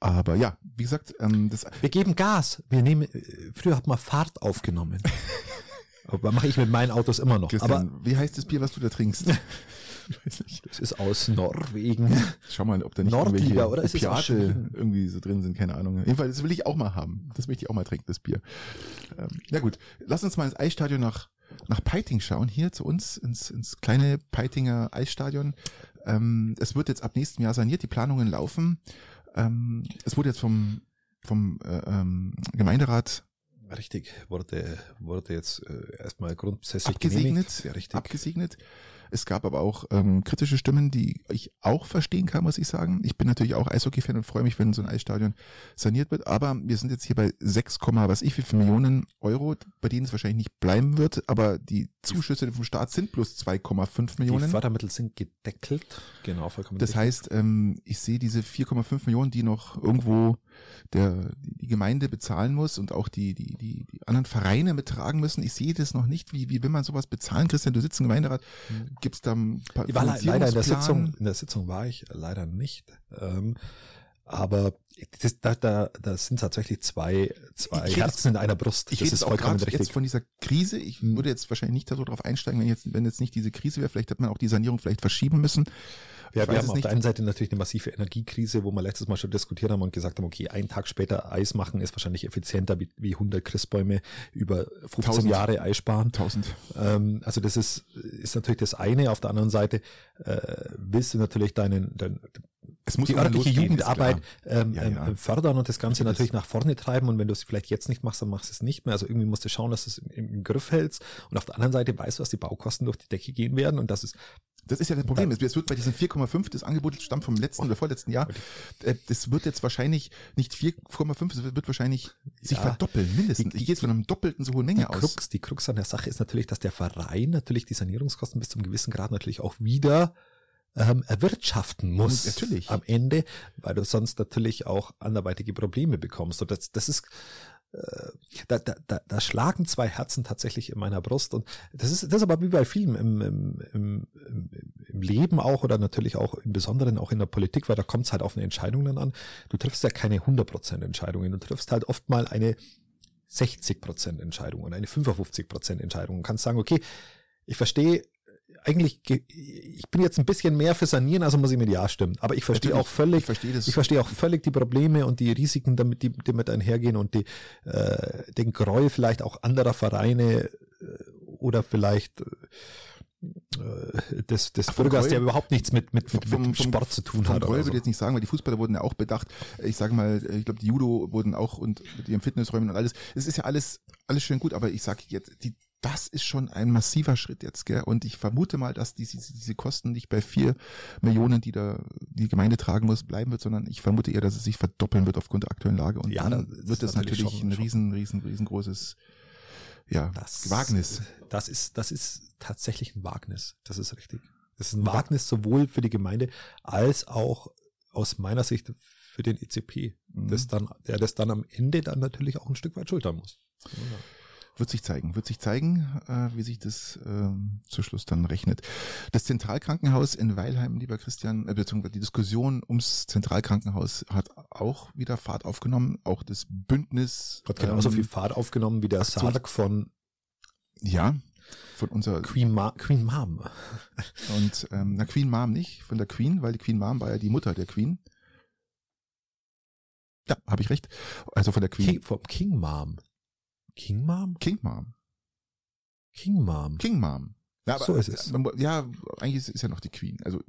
Aber ja, wie gesagt, ähm, das Wir geben Gas. Wir nehmen, äh, früher hat man Fahrt aufgenommen. Aber mache ich mit meinen Autos immer noch. Christian, Aber wie heißt das Bier, was du da trinkst? das ist aus Norwegen. Schau mal, ob da nicht Nordliga, irgendwelche oder? Ist Opiate irgendwie so drin sind, keine Ahnung. Jedenfalls, das will ich auch mal haben. Das möchte ich auch mal trinken, das Bier. Ähm, na gut, lass uns mal ins Eisstadion nach, nach Peiting schauen, hier zu uns, ins, ins kleine Peitinger Eisstadion. Ähm, es wird jetzt ab nächstem Jahr saniert, die Planungen laufen. Ähm, es wurde jetzt vom, vom äh, ähm, Gemeinderat Richtig, wurde, wurde jetzt äh, erstmal grundsätzlich abgesegnet, genehmigt. Ja, richtig. abgesegnet. Es gab aber auch ähm, kritische Stimmen, die ich auch verstehen kann, muss ich sagen. Ich bin natürlich auch Eishockey-Fan und freue mich, wenn so ein Eisstadion saniert wird. Aber wir sind jetzt hier bei 6, was ich, wie viel Millionen Euro, bei denen es wahrscheinlich nicht bleiben wird. Aber die Zuschüsse vom Staat sind plus 2,5 Die Millionen. Fördermittel sind gedeckelt. Genau, vollkommen Das richtig. heißt, ähm, ich sehe diese 4,5 Millionen, die noch irgendwo der, die Gemeinde bezahlen muss und auch die, die, die, die anderen Vereine mittragen müssen. Ich sehe das noch nicht. Wie, wie will man sowas bezahlen? Christian, du sitzt im Gemeinderat. Hm. Gibt es da ein paar Ich war le- leider in der? Sitzung, in der Sitzung war ich leider nicht. Ähm, aber das, da, da, da sind tatsächlich zwei, zwei Herzen in einer Brust. Ich das ist vollkommen gerade jetzt richtig. von dieser Krise. Ich würde jetzt wahrscheinlich nicht so drauf einsteigen, wenn jetzt, wenn jetzt nicht diese Krise wäre. Vielleicht hätte man auch die Sanierung vielleicht verschieben müssen. Ja, wir haben auf nicht. der einen Seite natürlich eine massive Energiekrise, wo wir letztes Mal schon diskutiert haben und gesagt haben, okay, einen Tag später Eis machen ist wahrscheinlich effizienter wie, wie 100 Christbäume über 15 Tausend. Jahre Eis sparen. 1000. Ähm, also das ist, ist natürlich das eine. Auf der anderen Seite äh, willst du natürlich deinen, dein, Es muss die örtliche Jugendarbeit ähm, Ja, ähm, ja. fördern und das Ganze natürlich nach vorne treiben. Und wenn du es vielleicht jetzt nicht machst, dann machst du es nicht mehr. Also irgendwie musst du schauen, dass du es im, im Griff hältst. Und auf der anderen Seite weißt du, dass die Baukosten durch die Decke gehen werden und das ist Das ist ja das Problem. Es wird bei diesen 4,5, das Angebot stammt vom letzten oder vorletzten Jahr. Äh, Das wird jetzt wahrscheinlich nicht 4,5, es wird wahrscheinlich sich Ja. verdoppeln, mindestens. Die- Ich gehe jetzt von einem doppelten so hohen die Menge aus. Krux, die Krux an der Sache ist natürlich, dass der Verein natürlich die Sanierungskosten bis zum gewissen Grad natürlich auch wieder ähm, erwirtschaften muss. Natürlich. Am Ende, weil du sonst natürlich auch anderweitige Probleme bekommst. Und das, das ist, äh, da, da, da, da schlagen zwei Herzen tatsächlich in meiner Brust. Und das ist, das ist aber wie bei vielen im, im, im, im Leben auch oder natürlich auch im Besonderen auch in der Politik, weil da kommt es halt auf eine Entscheidung dann an. Du triffst ja keine 100% Entscheidungen. Du triffst halt oft mal eine 60% Entscheidung und eine 55% Entscheidung und kannst sagen, okay, ich verstehe, eigentlich, ich bin jetzt ein bisschen mehr für Sanieren, also muss ich mit Ja stimmen. Aber ich verstehe auch völlig, ich verstehe, das. ich verstehe auch völlig die Probleme und die Risiken, damit die, die mit einhergehen und die, äh, den Gräuel vielleicht auch anderer Vereine äh, oder vielleicht äh, des, des Ach, Bürgers, Gräuel, der überhaupt nichts mit, mit, mit, vom, mit Sport zu tun hat. Gräuel würde ich jetzt nicht sagen, weil die Fußballer wurden ja auch bedacht. Ich sage mal, ich glaube, die Judo wurden auch und mit ihren Fitnessräumen und alles. Es ist ja alles, alles schön gut, aber ich sage jetzt, die, das ist schon ein massiver Schritt jetzt, gell? Und ich vermute mal, dass diese, diese Kosten nicht bei vier Millionen, die da die Gemeinde tragen muss, bleiben wird, sondern ich vermute eher, dass es sich verdoppeln wird aufgrund der aktuellen Lage. Und ja, dann wird das natürlich, natürlich ein riesen, riesen, riesengroßes ja, das, Wagnis. Das ist, das ist tatsächlich ein Wagnis. Das ist richtig. Das ist ein Wagnis sowohl für die Gemeinde als auch aus meiner Sicht für den ECP, mhm. das dann, der das dann am Ende dann natürlich auch ein Stück weit schultern muss. Ja. Wird sich zeigen, wird sich zeigen, äh, wie sich das äh, zu Schluss dann rechnet. Das Zentralkrankenhaus in Weilheim, lieber Christian, äh, beziehungsweise die Diskussion ums Zentralkrankenhaus hat auch wieder Fahrt aufgenommen. Auch das Bündnis hat genauso ähm, viel Fahrt aufgenommen wie der Sarg von ja von unserer Queen, Ma Queen Mom. Und ähm, na Queen Mom nicht, von der Queen, weil die Queen Mom war ja die Mutter der Queen. Ja, habe ich recht. Also von der Queen. King, vom King Mom. King Mom? King Mom. King Mom. King Mom. Ja, aber, so ist es. Ja, eigentlich ist, ist ja noch die Queen. Also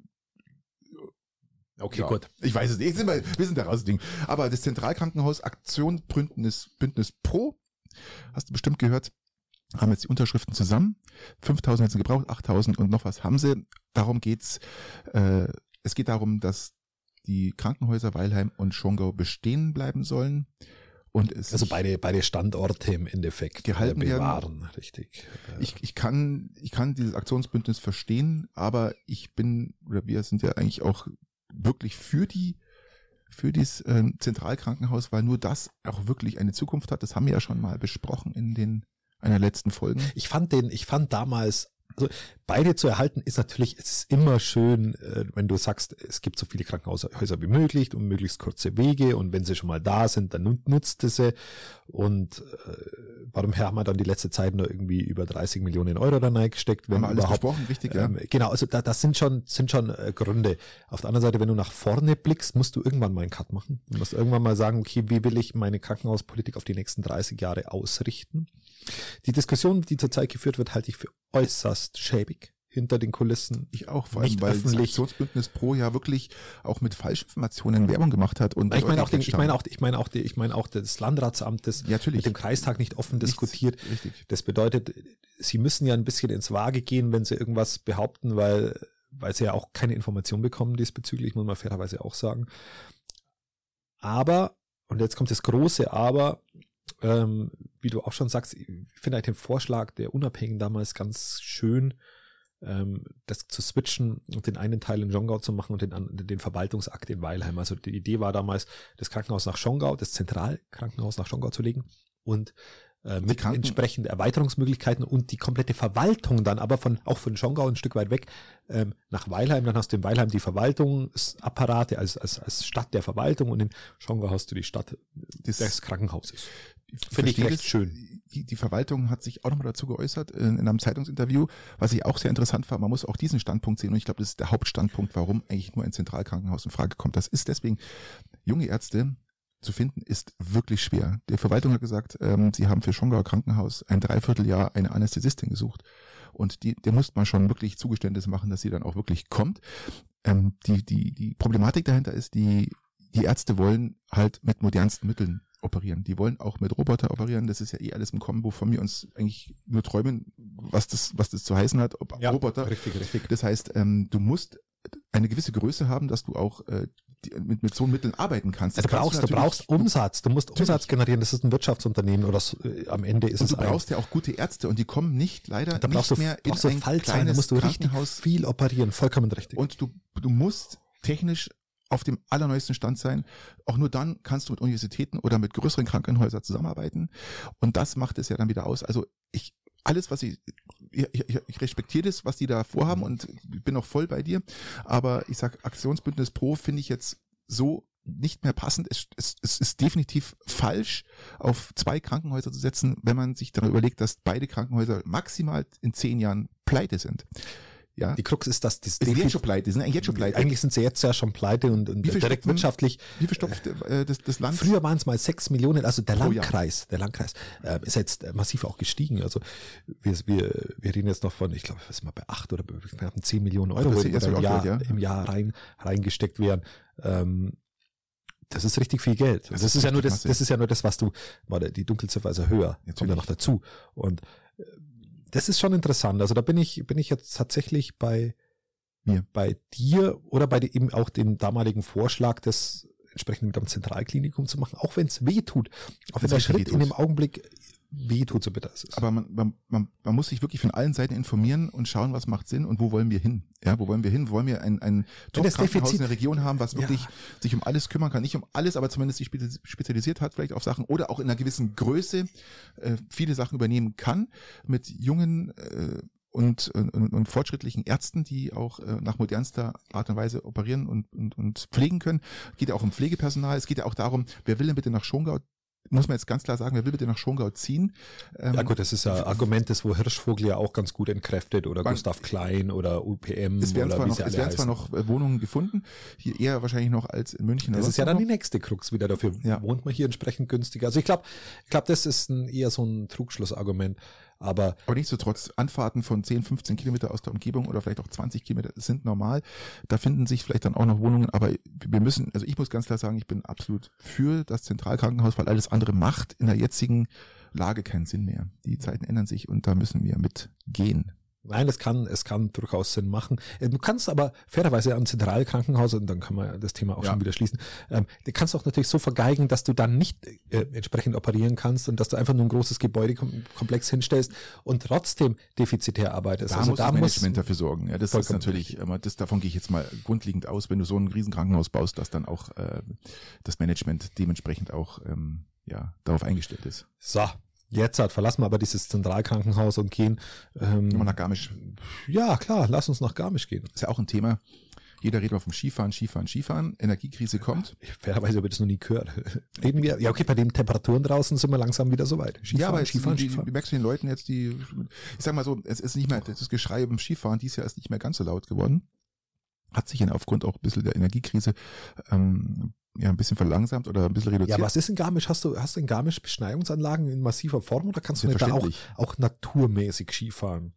Okay, ja, gut. Ich weiß es nicht. Wir, wir sind da raus, Ding. Aber das Zentralkrankenhaus Aktion Bündnis, Bündnis Pro, hast du bestimmt gehört, haben jetzt die Unterschriften zusammen. 5000 haben sie gebraucht, 8000 und noch was haben sie. Darum geht's. Äh, es geht darum, dass die Krankenhäuser Weilheim und Schongau bestehen bleiben sollen. Und es also beide, beide Standorte im Endeffekt gehalten bewahren, werden. richtig. Ich, ich kann, ich kann dieses Aktionsbündnis verstehen, aber ich bin, oder wir sind ja eigentlich auch wirklich für die, für dieses äh, Zentralkrankenhaus, weil nur das auch wirklich eine Zukunft hat. Das haben wir ja schon mal besprochen in den einer letzten Folgen. Ich fand den, ich fand damals also beide zu erhalten ist natürlich, es ist immer schön, äh, wenn du sagst, es gibt so viele Krankenhäuser wie möglich und möglichst kurze Wege und wenn sie schon mal da sind, dann nutzt es sie. Und äh, warum haben wir dann die letzte Zeit nur irgendwie über 30 Millionen Euro da reingesteckt? Wenn haben wir alles überhaupt, richtig, ja. Ähm, genau, also da, das sind schon, sind schon äh, Gründe. Auf der anderen Seite, wenn du nach vorne blickst, musst du irgendwann mal einen Cut machen. Du musst irgendwann mal sagen, okay, wie will ich meine Krankenhauspolitik auf die nächsten 30 Jahre ausrichten? Die Diskussion, die zurzeit geführt wird, halte ich für äußerst schäbig hinter den Kulissen. Ich auch, vor allem, nicht weil öffentlich. das Aktionsbündnis Pro ja wirklich auch mit Falschinformationen Werbung gemacht hat. Und ich meine auch, den, ich meine auch, ich meine auch, ich meine auch das Landratsamt, das ja, mit dem Kreistag nicht offen Nichts, diskutiert. Richtig. Das bedeutet, sie müssen ja ein bisschen ins Waage gehen, wenn sie irgendwas behaupten, weil, weil sie ja auch keine Information bekommen diesbezüglich, muss man fairerweise auch sagen. Aber, und jetzt kommt das große Aber, ähm, wie du auch schon sagst, ich finde halt den Vorschlag der Unabhängigen damals ganz schön, ähm, das zu switchen und den einen Teil in Schongau zu machen und den, den Verwaltungsakt in Weilheim. Also die Idee war damals, das Krankenhaus nach Schongau, das Zentralkrankenhaus nach Schongau zu legen und äh, mit Kranken entsprechenden Erweiterungsmöglichkeiten und die komplette Verwaltung dann aber von auch von Schongau ein Stück weit weg ähm, nach Weilheim. Dann hast du in Weilheim die Verwaltungsapparate als, als, als Stadt der Verwaltung und in Schongau hast du die Stadt des, des Krankenhauses. Finde ich recht schön. Die, die Verwaltung hat sich auch nochmal dazu geäußert in, in einem Zeitungsinterview, was ich auch sehr interessant war. Man muss auch diesen Standpunkt sehen und ich glaube, das ist der Hauptstandpunkt, warum eigentlich nur ein Zentralkrankenhaus in Frage kommt. Das ist deswegen, junge Ärzte zu finden, ist wirklich schwer. Die Verwaltung hat gesagt, ähm, sie haben für Schongauer Krankenhaus ein Dreivierteljahr eine Anästhesistin gesucht. Und die, der muss man schon wirklich Zugeständnisse machen, dass sie dann auch wirklich kommt. Ähm, die, die, die Problematik dahinter ist, die, die Ärzte wollen halt mit modernsten Mitteln operieren. Die wollen auch mit Roboter operieren. Das ist ja eh alles ein Kombo, von mir uns eigentlich nur träumen, was das, was das zu heißen hat. Ob ja, Roboter. Richtig, richtig. Das heißt, ähm, du musst eine gewisse Größe haben, dass du auch äh, die, mit, mit so Mitteln arbeiten kannst. Also du brauchst, du, du brauchst Umsatz. Du musst natürlich. Umsatz generieren. Das ist ein Wirtschaftsunternehmen oder so, äh, am Ende ist und es. Du brauchst ja auch gute Ärzte und die kommen nicht leider da nicht du, mehr in ein Fallzahlen, da musst du richtig viel operieren. Vollkommen richtig. Und du, du musst technisch auf dem allerneuesten Stand sein. Auch nur dann kannst du mit Universitäten oder mit größeren Krankenhäusern zusammenarbeiten. Und das macht es ja dann wieder aus. Also ich, alles, was ich, ich, ich, respektiere das, was die da vorhaben und bin auch voll bei dir. Aber ich sag, Aktionsbündnis Pro finde ich jetzt so nicht mehr passend. Es, es, es ist definitiv falsch, auf zwei Krankenhäuser zu setzen, wenn man sich daran überlegt, dass beide Krankenhäuser maximal in zehn Jahren pleite sind. Ja. Die Krux ist, dass das ist jetzt schon pleite, sind eigentlich jetzt schon pleite. Eigentlich sind sie jetzt ja schon pleite und, und direkt stopfen, wirtschaftlich. Wie viel stopft äh, das, das Land? Früher waren es mal sechs Millionen, also der Landkreis, der Landkreis äh, ist jetzt massiv auch gestiegen. Also wir, wir, wir reden jetzt noch von, ich glaube, was mal bei acht oder bei zehn Millionen Euro, das ist im, Jahr, ja. im Jahr rein reingesteckt werden. Ähm, das ist richtig viel Geld. Das, das ist, ja nur das, das ist ja nur das, was du, warte, die Dunkelziffer ist ja höher, jetzt kommt ja noch dazu. Und äh, das ist schon interessant. Also da bin ich, bin ich jetzt tatsächlich bei, mir. bei dir oder bei eben auch dem damaligen Vorschlag, das entsprechend mit einem Zentralklinikum zu machen, auch wenn es weh tut. Auch wenn der Schritt in dem Augenblick weh tut, so bitter es ist. Aber man, man, man, man muss sich wirklich von allen Seiten informieren und schauen, was macht Sinn und wo wollen wir hin. Ja, wo wollen wir hin? Wollen wir ein, ein Top-Krankenhaus in der Region haben, was wirklich ja. sich um alles kümmern kann? Nicht um alles, aber zumindest sich spezialisiert hat vielleicht auf Sachen oder auch in einer gewissen Größe äh, viele Sachen übernehmen kann mit jungen äh, und, und, und fortschrittlichen Ärzten, die auch äh, nach modernster Art und Weise operieren und, und, und pflegen können. Geht ja auch um Pflegepersonal. Es geht ja auch darum, wer will denn bitte nach Schongau muss man jetzt ganz klar sagen, wer will bitte nach Schongau ziehen? Ähm, ja gut, das ist ja Argument, das wo Hirschvogel ja auch ganz gut entkräftet oder man, Gustav Klein oder UPM. Es werden, zwar, noch, es werden zwar noch äh, Wohnungen gefunden, hier eher wahrscheinlich noch als in München. Das ist ja dann die nächste Krux wieder, dafür ja. wohnt man hier entsprechend günstiger. Also ich glaube, ich glaube, das ist ein, eher so ein Trugschlussargument. Aber, aber nichtsdestotrotz, Anfahrten von 10, 15 Kilometer aus der Umgebung oder vielleicht auch 20 Kilometer sind normal. Da finden sich vielleicht dann auch noch Wohnungen, aber wir müssen, also ich muss ganz klar sagen, ich bin absolut für das Zentralkrankenhaus, weil alles andere macht in der jetzigen Lage keinen Sinn mehr. Die Zeiten ändern sich und da müssen wir mitgehen. Nein, es kann, es kann durchaus Sinn machen. Äh, du kannst aber fairerweise am Zentralkrankenhaus, und dann kann man das Thema auch ja. schon wieder schließen, ähm, du kannst auch natürlich so vergeigen, dass du dann nicht äh, entsprechend operieren kannst und dass du einfach nur ein großes Gebäudekomplex hinstellst und trotzdem defizitär arbeitest. Da also muss da das Management dafür sorgen. Ja, das ist natürlich, das, davon gehe ich jetzt mal grundlegend aus, wenn du so ein Riesenkrankenhaus baust, dass dann auch äh, das Management dementsprechend auch ähm, ja, darauf eingestellt ist. So, Jetzt halt, verlassen wir aber dieses Zentralkrankenhaus und gehen ähm, nach Garmisch. Ja, klar, lass uns nach Garmisch gehen. Ist ja auch ein Thema. Jeder redet mal vom Skifahren, Skifahren, Skifahren. Energiekrise kommt. Fairerweise habe ich das noch nie gehört. Reden wir, ja okay, bei den Temperaturen draußen sind wir langsam wieder so weit. Skifahren, ja, aber Skifahren, die, Skifahren. Die, merkst du den Leuten jetzt, die, ich sag mal so, es ist nicht mehr, das Geschrei beim Skifahren dieses Jahr ist nicht mehr ganz so laut geworden. Hat sich aufgrund auch ein bisschen der Energiekrise ähm, ja ein bisschen verlangsamt oder ein bisschen reduziert. Ja, was ist in Garmisch? Hast du, hast du in Garmisch Beschneiungsanlagen in massiver Form oder kannst du nicht da auch, auch naturmäßig Skifahren?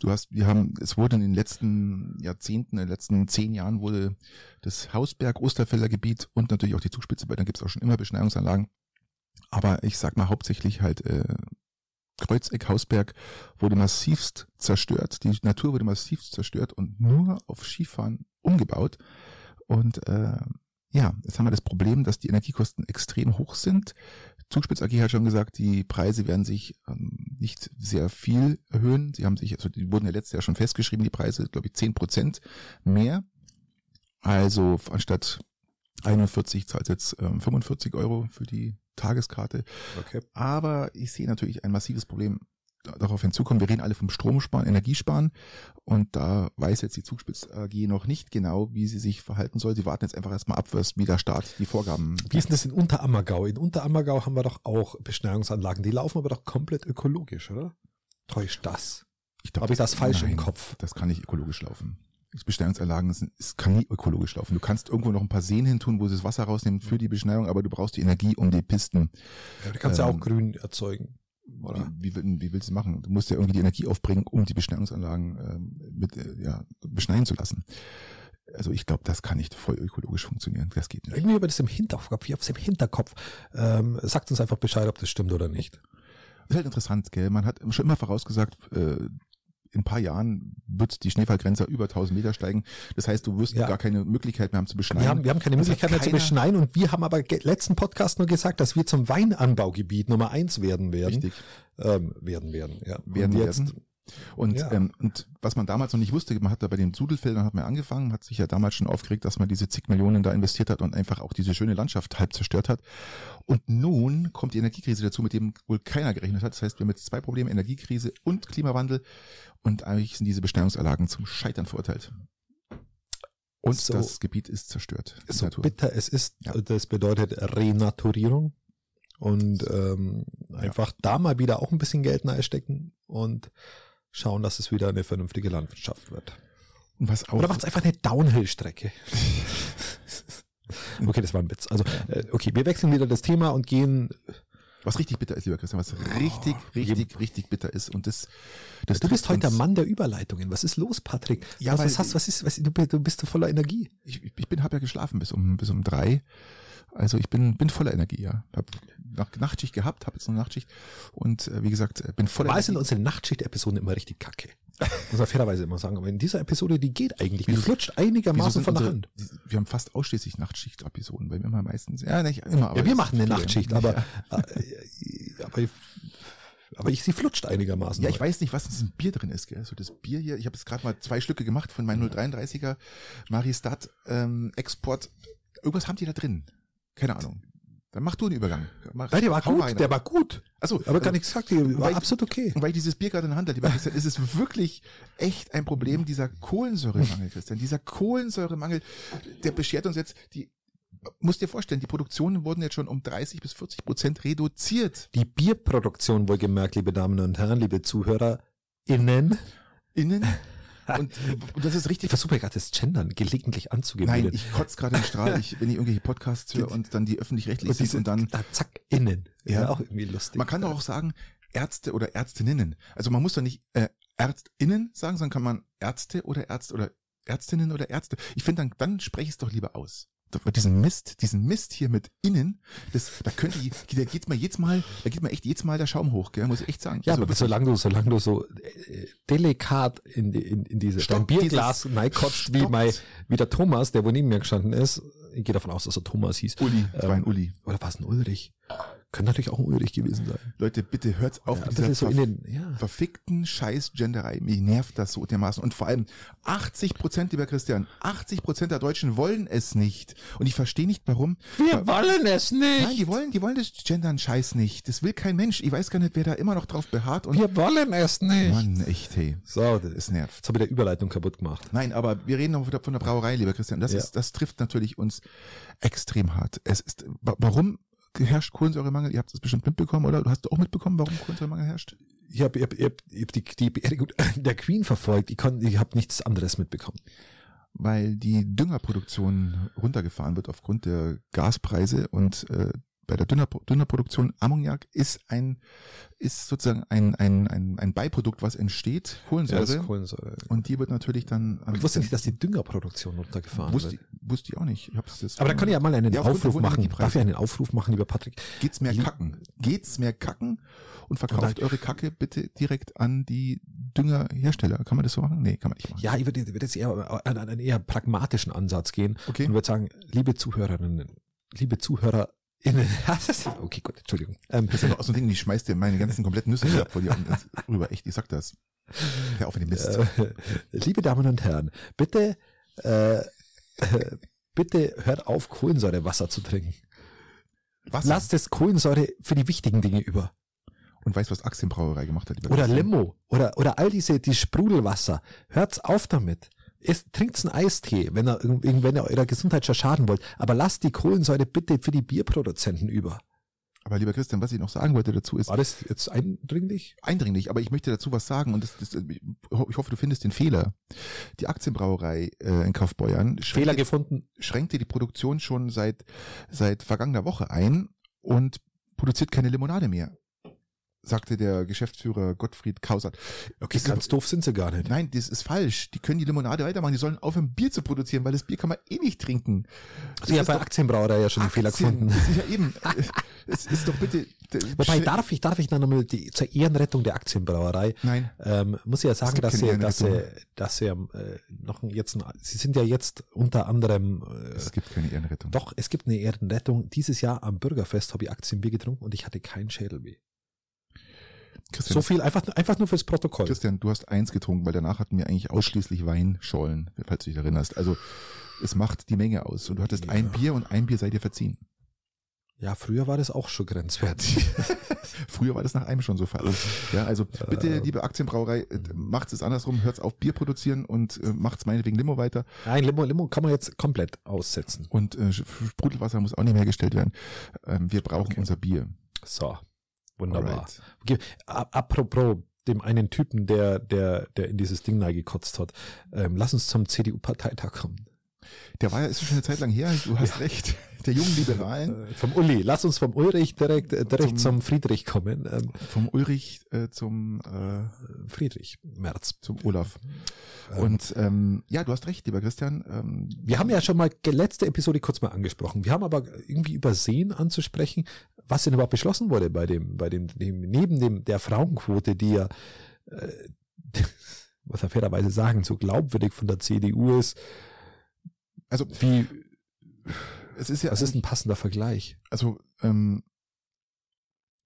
Du hast, wir haben, es wurde in den letzten Jahrzehnten, in den letzten zehn Jahren wurde das Hausberg, Osterfelder Gebiet und natürlich auch die Zugspitze, weil dann gibt es auch schon immer Beschneiungsanlagen. Aber ich sag mal hauptsächlich halt äh, Kreuzeck, Hausberg wurde massivst zerstört. Die Natur wurde massivst zerstört und nur auf Skifahren umgebaut. Und äh, ja, jetzt haben wir das Problem, dass die Energiekosten extrem hoch sind. Zugspitz AG hat schon gesagt, die Preise werden sich ähm, nicht sehr viel erhöhen. Sie haben sich, also die wurden ja letztes Jahr schon festgeschrieben, die Preise, glaube ich, zehn Prozent mehr. Also anstatt 41 zahlt jetzt ähm, 45 Euro für die Tageskarte. Okay. Aber ich sehe natürlich ein massives Problem darauf hinzukommen, wir reden alle vom Stromsparen, Energiesparen und da weiß jetzt die Zugspitz AG noch nicht genau, wie sie sich verhalten soll. Sie warten jetzt einfach erstmal ab, was wie der Staat die Vorgaben. Wie ist denn das in Unterammergau? In Unterammergau haben wir doch auch Beschneiungsanlagen, die laufen aber doch komplett ökologisch, oder? Täuscht das? Ich glaube, Habe ich das falsch nein, im Kopf? Das kann nicht ökologisch laufen. Beschneiungsanlagen, es kann nie ökologisch laufen. Du kannst irgendwo noch ein paar Seen hin tun, wo sie das Wasser rausnehmen für die Beschneiung, aber du brauchst die Energie um die Pisten. Ja, du kannst ähm, ja auch ähm, grün erzeugen. Oder? Wie, wie, wie willst du machen? Du musst ja irgendwie die Energie aufbringen, um die Beschneiungsanlagen äh, mit, äh, ja, beschneien zu lassen. Also ich glaube, das kann nicht voll ökologisch funktionieren. Das geht nicht. Irgendwie über das im Hinterkopf, wie auf dem Hinterkopf. Ähm, sagt uns einfach Bescheid, ob das stimmt oder nicht. Das ist halt interessant, gell? Man hat schon immer vorausgesagt, äh, in ein paar Jahren wird die Schneefallgrenze über 1000 Meter steigen. Das heißt, du wirst ja. gar keine Möglichkeit mehr haben zu beschneien. Wir haben, wir haben keine Möglichkeit mehr zu beschneien und wir haben aber letzten Podcast nur gesagt, dass wir zum Weinanbaugebiet Nummer eins werden werden. Richtig. Ähm, werden werden, ja. Werden und jetzt, werden. Und, Ja. ähm, und was man damals noch nicht wusste, man hat da bei den Sudelfeldern hat man angefangen, hat sich ja damals schon aufgeregt, dass man diese zig Millionen da investiert hat und einfach auch diese schöne Landschaft halb zerstört hat. Und nun kommt die Energiekrise dazu, mit dem wohl keiner gerechnet hat. Das heißt, wir haben jetzt zwei Probleme, Energiekrise und Klimawandel. Und eigentlich sind diese Besteuerungsanlagen zum Scheitern verurteilt. Und So- das Gebiet ist zerstört. so Natur. bitter es ist, Ja. das bedeutet Renaturierung und ähm, einfach da mal wieder auch ein bisschen Geld reinstecken und schauen, dass es wieder eine vernünftige Landwirtschaft wird. Und was auch, Oder macht es einfach eine Downhill-Strecke? okay, das war ein Witz. Also, äh, okay, wir wechseln wieder das Thema und gehen. was richtig bitter ist, lieber Christian, was richtig, richtig, richtig bitter ist. Und das, das Du bist heute der Mann der Überleitungen. Was ist los, Patrick? Ja, was, was hast was ist, was, du, bist- du bist voller Energie. ich, ich bin, habe ja geschlafen bis um bis um drei. Also ich bin bin voller Energie, ja. Hab nach Nachtschicht gehabt, habe jetzt noch Nachtschicht und äh, wie gesagt äh, bin voller Normal sind Energie. unsere Nachtschicht-Episoden immer richtig kacke. Muss man fairerweise immer sagen. Aber in dieser Episode, die geht eigentlich. Die flutscht einigermaßen sind von der Hand. Wir haben fast ausschließlich Nachtschicht-Episoden, weil wir immer meistens, ja, nicht immer, aber Ja, wir es machen eine sind. Nachtschicht, Ja. aber, äh, aber, ich- aber ich, sie flutscht einigermaßen. Ja, ich weiß nicht, was in diesem Bier drin ist, gell? So das Bier hier, ich habe jetzt gerade mal zwei Stücke gemacht von meinem 033er Maristat ähm, Export. Irgendwas haben die da drin. Keine Ahnung. Dann mach du einen Übergang. Mach, Nein, der war gut, rein. der war gut. Achso, Aber gar nichts gesagt, war weil- absolut okay. Und weil ich dieses Bier gerade in der Hand hatte, lieber Christian, ist es wirklich echt ein Problem, dieser Kohlensäuremangel, Christian. Dieser Kohlensäuremangel, der beschert uns jetzt, die, musst dir vorstellen, die Produktionen wurden jetzt schon um 30 bis 40 Prozent reduziert. Die Bierproduktion wohlgemerkt, liebe Damen und Herren, liebe ZuhörerInnen. Innen. Und, und das ist Ich richtig. versuche gerade das Gendern gelegentlich anzugewöhnen. Nein, ich kotze gerade im Strahl, ich, wenn ich irgendwelche Podcasts höre und dann die öffentlich-rechtlich und, diese, und dann, da, zack, innen. Ja, Ja. auch irgendwie lustig. man kann doch auch sagen, Ärzte oder Ärztinnen. Also man muss doch nicht äh, Ärztinnen sagen, sondern kann man Ärzte oder Ärzte oder Ärztinnen oder Ärzte. Ich finde, dann, dann spreche ich es doch lieber aus. Diesen Mist, diesen Mist hier mit innen, das, da könnte da geht mir jetzt mal, da geht mir echt jetzt mal der Schaum hoch, gell, muss ich echt sagen. Ja, Also aber solange du, solange du so äh, delikat in, in, in diese Stopp, dein Bierglas reinkotzt, wie, mein, wie der Thomas, der wo neben mir gestanden ist. Ich gehe davon aus, dass er Thomas hieß. Uli, das war ein Ähm, Uli. Oder war es ein Ulrich? Könnte natürlich auch Ulrich gewesen sein. Leute, bitte hört auf Ja, mit dieser ist so den, ja. verfickten Scheiß-Genderei. Mich nervt das so dermaßen. Und vor allem 80 Prozent, lieber Christian, 80 Prozent der Deutschen wollen es nicht. Und ich verstehe nicht, warum. Wir wollen es nicht. Nein, die wollen, die wollen das Gendern Scheiß nicht. Das will kein Mensch. Ich weiß gar nicht, wer da immer noch drauf beharrt. Und Wir wollen es nicht. Mann, echt, hey. So, das, Es nervt. jetzt habe ich der Überleitung kaputt gemacht. Nein, aber wir reden noch von der Brauerei, lieber Christian. Das Ja. ist, das trifft natürlich uns extrem hart. Es ist, wa- warum herrscht Kohlensäuremangel? Ihr habt es bestimmt mitbekommen, oder? Du hast auch mitbekommen, warum Kohlensäuremangel herrscht? Ich habe ich hab, ich hab, ich hab die, die Beerdigung der Queen verfolgt. Ich, ich habe nichts anderes mitbekommen. weil die Düngerproduktion runtergefahren wird aufgrund der Gaspreise und äh, bei der Dünner, Düngerproduktion Ammoniak ist ein ist sozusagen ein, ein, ein, ein Beiprodukt, was entsteht, Kohlensäure. Kohlensäure. und die wird natürlich dann Ich wusste nicht, dass die Düngerproduktion runtergefahren wusste, wird. wusste ich auch nicht. Ich hab's jetzt Aber da kann ich ja mal einen Ja, Aufruf machen. Darf ich einen Aufruf machen, lieber Patrick? geht's mehr kacken. Geht's mehr kacken und verkauft Und eure Kacke bitte direkt an die Düngerhersteller. Kann man das so machen? Nee, kann man nicht machen. Ja, ich würde, würde jetzt eher an einen eher pragmatischen Ansatz gehen Okay. und würde sagen, liebe Zuhörerinnen, liebe ist- okay, gut, Entschuldigung. Ähm, Das ist ja auch so ein Ding, ich schmeiß dir meine ganzen kompletten Nüsse wieder vor dir und das- rüber. Echt, ich sag das. Hör auf mit dem Mist. äh, liebe Damen und Herren, bitte, äh, äh, bitte hört auf, Kohlensäurewasser zu trinken. Wasser. Lasst es Kohlensäure für die wichtigen Dinge über. Und weißt was Aktienbrauerei gemacht hat? Oder? Limo. Oder, oder all diese, die Sprudelwasser. Hört's auf damit. Esst, trinkt's einen Eistee, wenn ihr, wenn ihr eurer Gesundheit schon schaden wollt. Aber lasst die Kohlensäure bitte für die Bierproduzenten über. Aber lieber Christian, was ich noch sagen wollte dazu ist War das jetzt eindringlich? eindringlich, aber ich möchte dazu was sagen und das, das, ich hoffe, du findest den Fehler. Die Aktienbrauerei äh, in Kaufbeuern Fehler schränkte, gefunden. schränkte die Produktion schon seit, seit vergangener Woche ein und produziert keine Limonade mehr, sagte der Geschäftsführer Gottfried Kausert. Okay, ganz doof sind sie gar nicht. Nein, das ist falsch. Die können die Limonade weitermachen. Die sollen aufhören, Bier zu produzieren, weil das Bier kann man eh nicht trinken. Also ich habe bei Aktienbrauerei ja schon einen Fehler gefunden. Das ist ja eben. Es ist doch bitte. Wobei darf ich, darf ich dann nochmal die, zur Ehrenrettung der Aktienbrauerei, Nein. ähm, muss ich ja sagen, dass sie, dass sie, dass sie ähm, äh, noch jetzt, sie sind ja jetzt unter anderem, äh, Es gibt keine Ehrenrettung. doch, es gibt eine Ehrenrettung. Dieses Jahr am Bürgerfest habe ich Aktienbier getrunken und ich hatte kein Schädelweh. Christian, So viel einfach, einfach nur fürs Protokoll. Christian, du hast eins getrunken, weil danach hatten wir eigentlich ausschließlich Weinschollen, falls du dich erinnerst. Also es macht die Menge aus. Und du hattest Ja. ein Bier und ein Bier sei dir verziehen. Ja, früher war das auch schon grenzwertig. Früher war das nach einem schon so Fall. Ja, also bitte, Ähm. liebe Aktienbrauerei, äh, macht es andersrum, hört auf Bier produzieren und äh, macht es meinetwegen Limo weiter. Nein, Limo, Limo kann man jetzt komplett aussetzen. Und äh, Sprudelwasser muss auch nicht mehr hergestellt werden. Ähm, wir brauchen Okay. unser Bier. So, wunderbar. Alright. Apropos dem einen Typen, der, der, der in dieses Ding gekotzt hat. Ähm, lass uns zum CDU-Parteitag kommen. Der war ja, ist schon eine Zeit lang her, du hast recht. Der jungen Liberalen, Äh, vom Uli. Lass uns vom Ulrich direkt, äh, direkt Zum- zum, Friedrich kommen. Ähm, vom Ulrich äh, zum, äh, Friedrich Merz. zum Olaf. Ähm, Und ähm, ja, du hast recht, lieber Christian. Ähm, Wir haben ja schon mal letzte Episode kurz mal angesprochen. Wir haben aber irgendwie übersehen anzusprechen, was denn überhaupt beschlossen wurde bei dem, bei dem, dem neben dem der Frauenquote, die ja, äh, was wir fairerweise sagen, so glaubwürdig von der CDU ist. also Wie, es ist ja, was ist ein passender Vergleich? also ähm,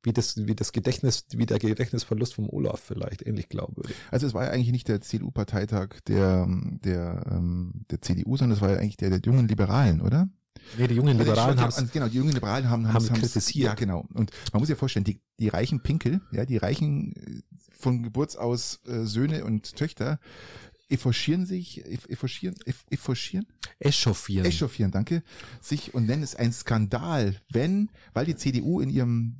Wie das, wie das Gedächtnis, wie der Gedächtnisverlust vom Olaf vielleicht, ähnlich glaubwürdig. Also es war ja eigentlich nicht der CDU-Parteitag der, der, ähm, der CDU, sondern es war ja eigentlich der der jungen Liberalen, oder? Nee, die jungen Liberalen Also, haben genau, die jungen Liberalen haben, haben haben's- kritisiert. Ja, genau. Und man muss sich ja vorstellen, die, die reichen Pinkel, ja, die reichen äh, von Geburts aus äh, Söhne und Töchter, efforchieren sich, eff- efforchieren, echauffieren. echauffieren, danke, sich und nennen es ein Skandal, wenn, weil die CDU in ihrem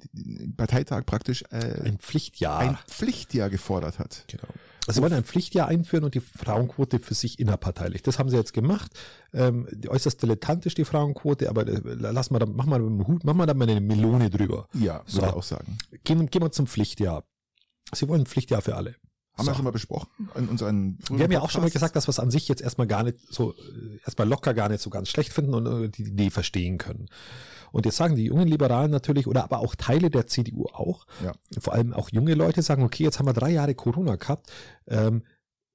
Parteitag praktisch äh, ein Pflichtjahr. ein Pflichtjahr gefordert hat. Genau. Also sie wollen ein Pflichtjahr einführen und die Frauenquote für sich innerparteilich. Das haben sie jetzt gemacht. Ähm, die äußerst dilettantisch die Frauenquote, aber äh, lass mal da, mach mal Hut, mach mal da mal eine Melone drüber. Ja, So. würde ich auch sagen. Gehen, gehen wir zum Pflichtjahr. Sie wollen ein Pflichtjahr für alle. Haben So. wir schon mal besprochen in unseren Wir haben ja auch schon mal gesagt, dass wir es an sich jetzt erstmal gar nicht so, äh, erstmal locker gar nicht so ganz schlecht finden und äh, die Idee verstehen können. Und jetzt sagen die jungen Liberalen natürlich, oder aber auch Teile der CDU auch, Ja. vor allem auch junge Leute sagen, okay, jetzt haben wir drei Jahre Corona gehabt ähm,